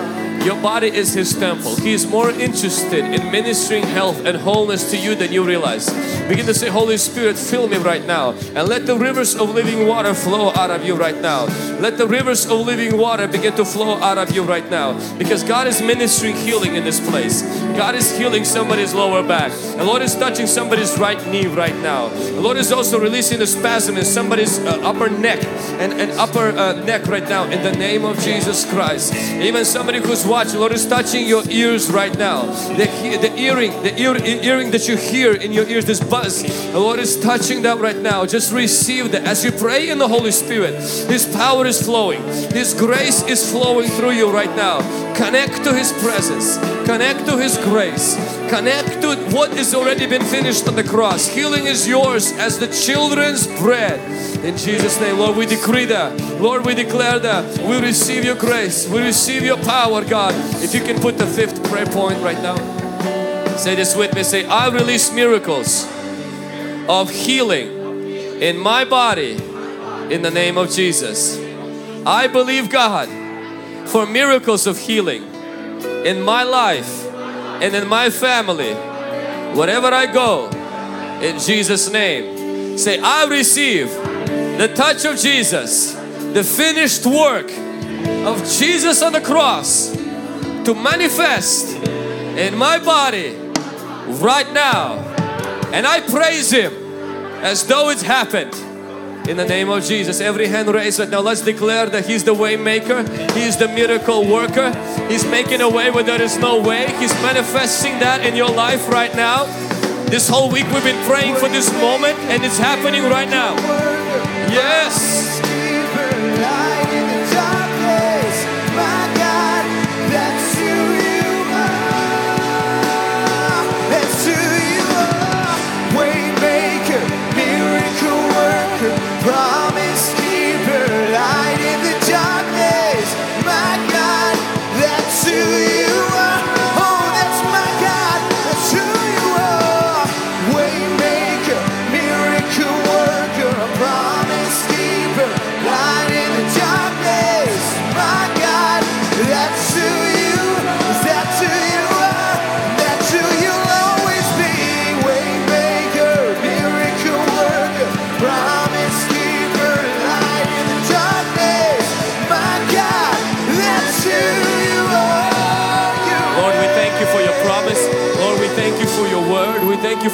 your body is His temple. He is more interested in ministering health and wholeness to you than you realize. Begin to say, Holy Spirit, fill me right now. And let the rivers of living water flow out of you right now. Let the rivers of living water begin to flow out of you right now. Because God is ministering healing in this place. God is healing somebody's lower back. The Lord is touching somebody's right knee right now. The Lord is also releasing a spasm in somebody's uh, upper neck and, and upper uh, neck right now in the name of Jesus Christ. Even somebody who's watching, The Lord is touching your ears right now. The, the earring, the ear, earring that you hear in your ears, this buzz. The Lord is touching that right now. Just receive that. As you pray in the Holy Spirit, His power is flowing. His grace is flowing through you right now. Connect to His presence. Connect to His grace. Connect to what has already been finished on the cross. Healing is yours as the children's bread. In Jesus' name, Lord, we decree that. Lord, we declare that. We receive your grace. We receive your power, God. If you can put the fifth prayer point right now. Say this with me. Say, I release miracles of healing in my body in the name of Jesus. I believe God for miracles of healing in my life and in my family. Wherever I go, in Jesus' name. Say, I receive the touch of Jesus, the finished work of Jesus on the cross to manifest in my body right now. And I praise Him as though it's happened. In the name of Jesus, every hand raised right now. Let's declare that He's the way maker. He's the miracle worker. He's making a way where there is no way. He's manifesting that in your life right now. This whole week we've been praying for this moment and it's happening right now. Yes.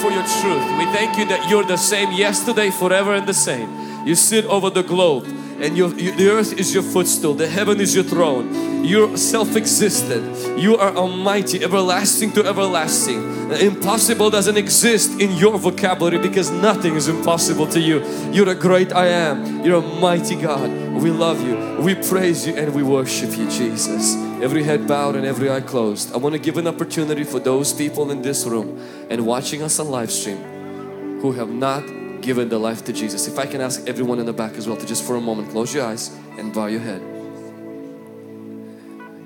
For your truth. We thank you that you're the same yesterday, forever, and the same. You sit over the globe and your, you, the earth is your footstool, the heaven is your throne. You're self existent. You are almighty, everlasting to everlasting. The impossible doesn't exist in your vocabulary because nothing is impossible to you. You're a great I am. You're a mighty God. We love you. We praise you and we worship you, Jesus. Every head bowed and every eye closed. I want to give an opportunity for those people in this room and watching us on live stream who have not given their life to Jesus. If I can ask everyone in the back as well to just for a moment close your eyes and bow your head.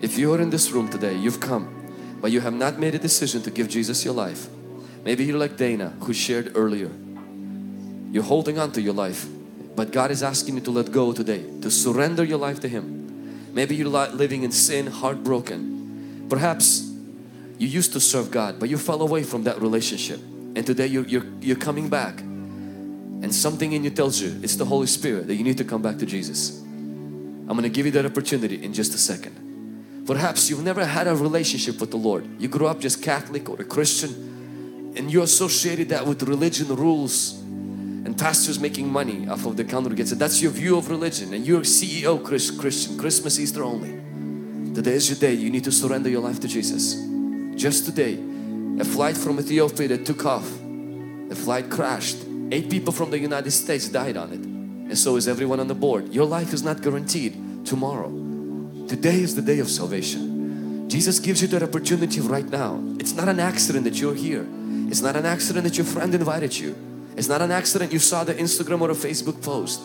If you are in this room today, you've come, but you have not made a decision to give Jesus your life. Maybe you're like Dana who shared earlier. You're holding on to your life, but God is asking you to let go today, to surrender your life to Him. Maybe you're li- living in sin, heartbroken. Perhaps you used to serve God, but you fell away from that relationship. And today you're, you're, you're coming back. And something in you tells you, it's the Holy Spirit, that you need to come back to Jesus. I'm going to give you that opportunity in just a second. Perhaps you've never had a relationship with the Lord. You grew up just Catholic or a Christian and you associated that with religion rules pastors making money off of the congregation. That's your view of religion and you're CEO Chris, Christian, Christmas, Easter only. Today is your day. You need to surrender your life to Jesus. Just today, a flight from Ethiopia that took off, the flight crashed. Eight people from the United States died on it. And so is everyone on the board. Your life is not guaranteed tomorrow. Today is the day of salvation. Jesus gives you that opportunity right now. It's not an accident that you're here. It's not an accident that your friend invited you. It's not an accident you saw the Instagram or a Facebook post.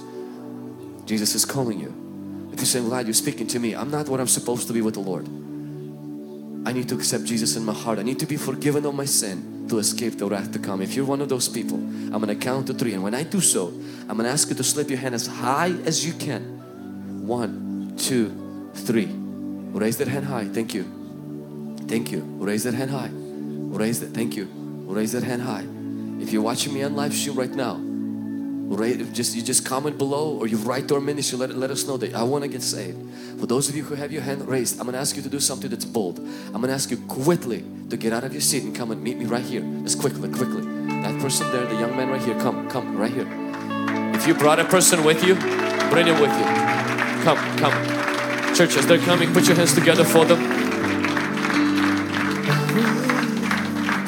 Jesus is calling you. If you're saying, Vlad, you're speaking to me. I'm not what I'm supposed to be with the Lord. I need to accept Jesus in my heart. I need to be forgiven of my sin to escape the wrath to come. If you're one of those people, I'm going to count to three. And when I do so, I'm going to ask you to slip your hand as high as you can. One, two, three. Raise that hand high. Thank you. Thank you. Raise that hand high. Raise that. Thank you. Raise that hand high. If you're watching me on live stream right now, right, just you just comment below or you write to our ministry. Let, let us know that I want to get saved. For those of you who have your hand raised, I'm going to ask you to do something that's bold. I'm going to ask you quickly to get out of your seat and come and meet me right here. Just quickly, quickly. That person there, the young man right here, come, come, right here. If you brought a person with you, bring him with you. Come, come. Church, as they're coming, put your hands together for them.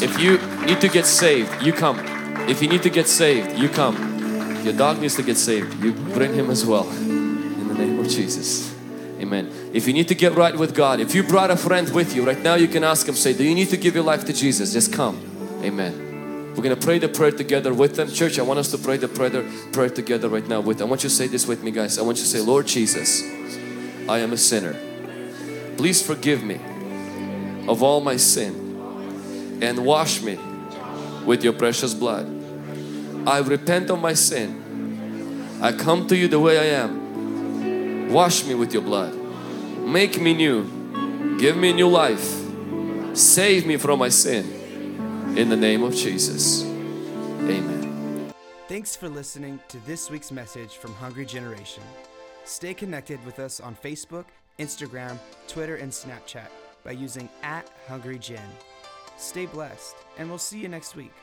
If you need to get saved, you come. If you need to get saved, you come. Your dog needs to get saved, you bring him as well. In the name of Jesus. Amen. If you need to get right with God, if you brought a friend with you, right now you can ask him, say, Do you need to give your life to Jesus? Just come. Amen. We're going to pray the prayer together with them. Church, I want us to pray the prayer, prayer together right now with them. I want you to say this with me, guys. I want you to say, Lord Jesus, I am a sinner. Please forgive me of all my sin and wash me with your precious blood. I repent of my sin. I come to you the way I am. Wash me with your blood. Make me new. Give me new life. Save me from my sin. In the name of Jesus. Amen.
Thanks for listening to this week's message from Hungry Generation. Stay connected with us on Facebook, Instagram, Twitter, and Snapchat by using at Hungry Gen. Stay blessed, and we'll see you next week.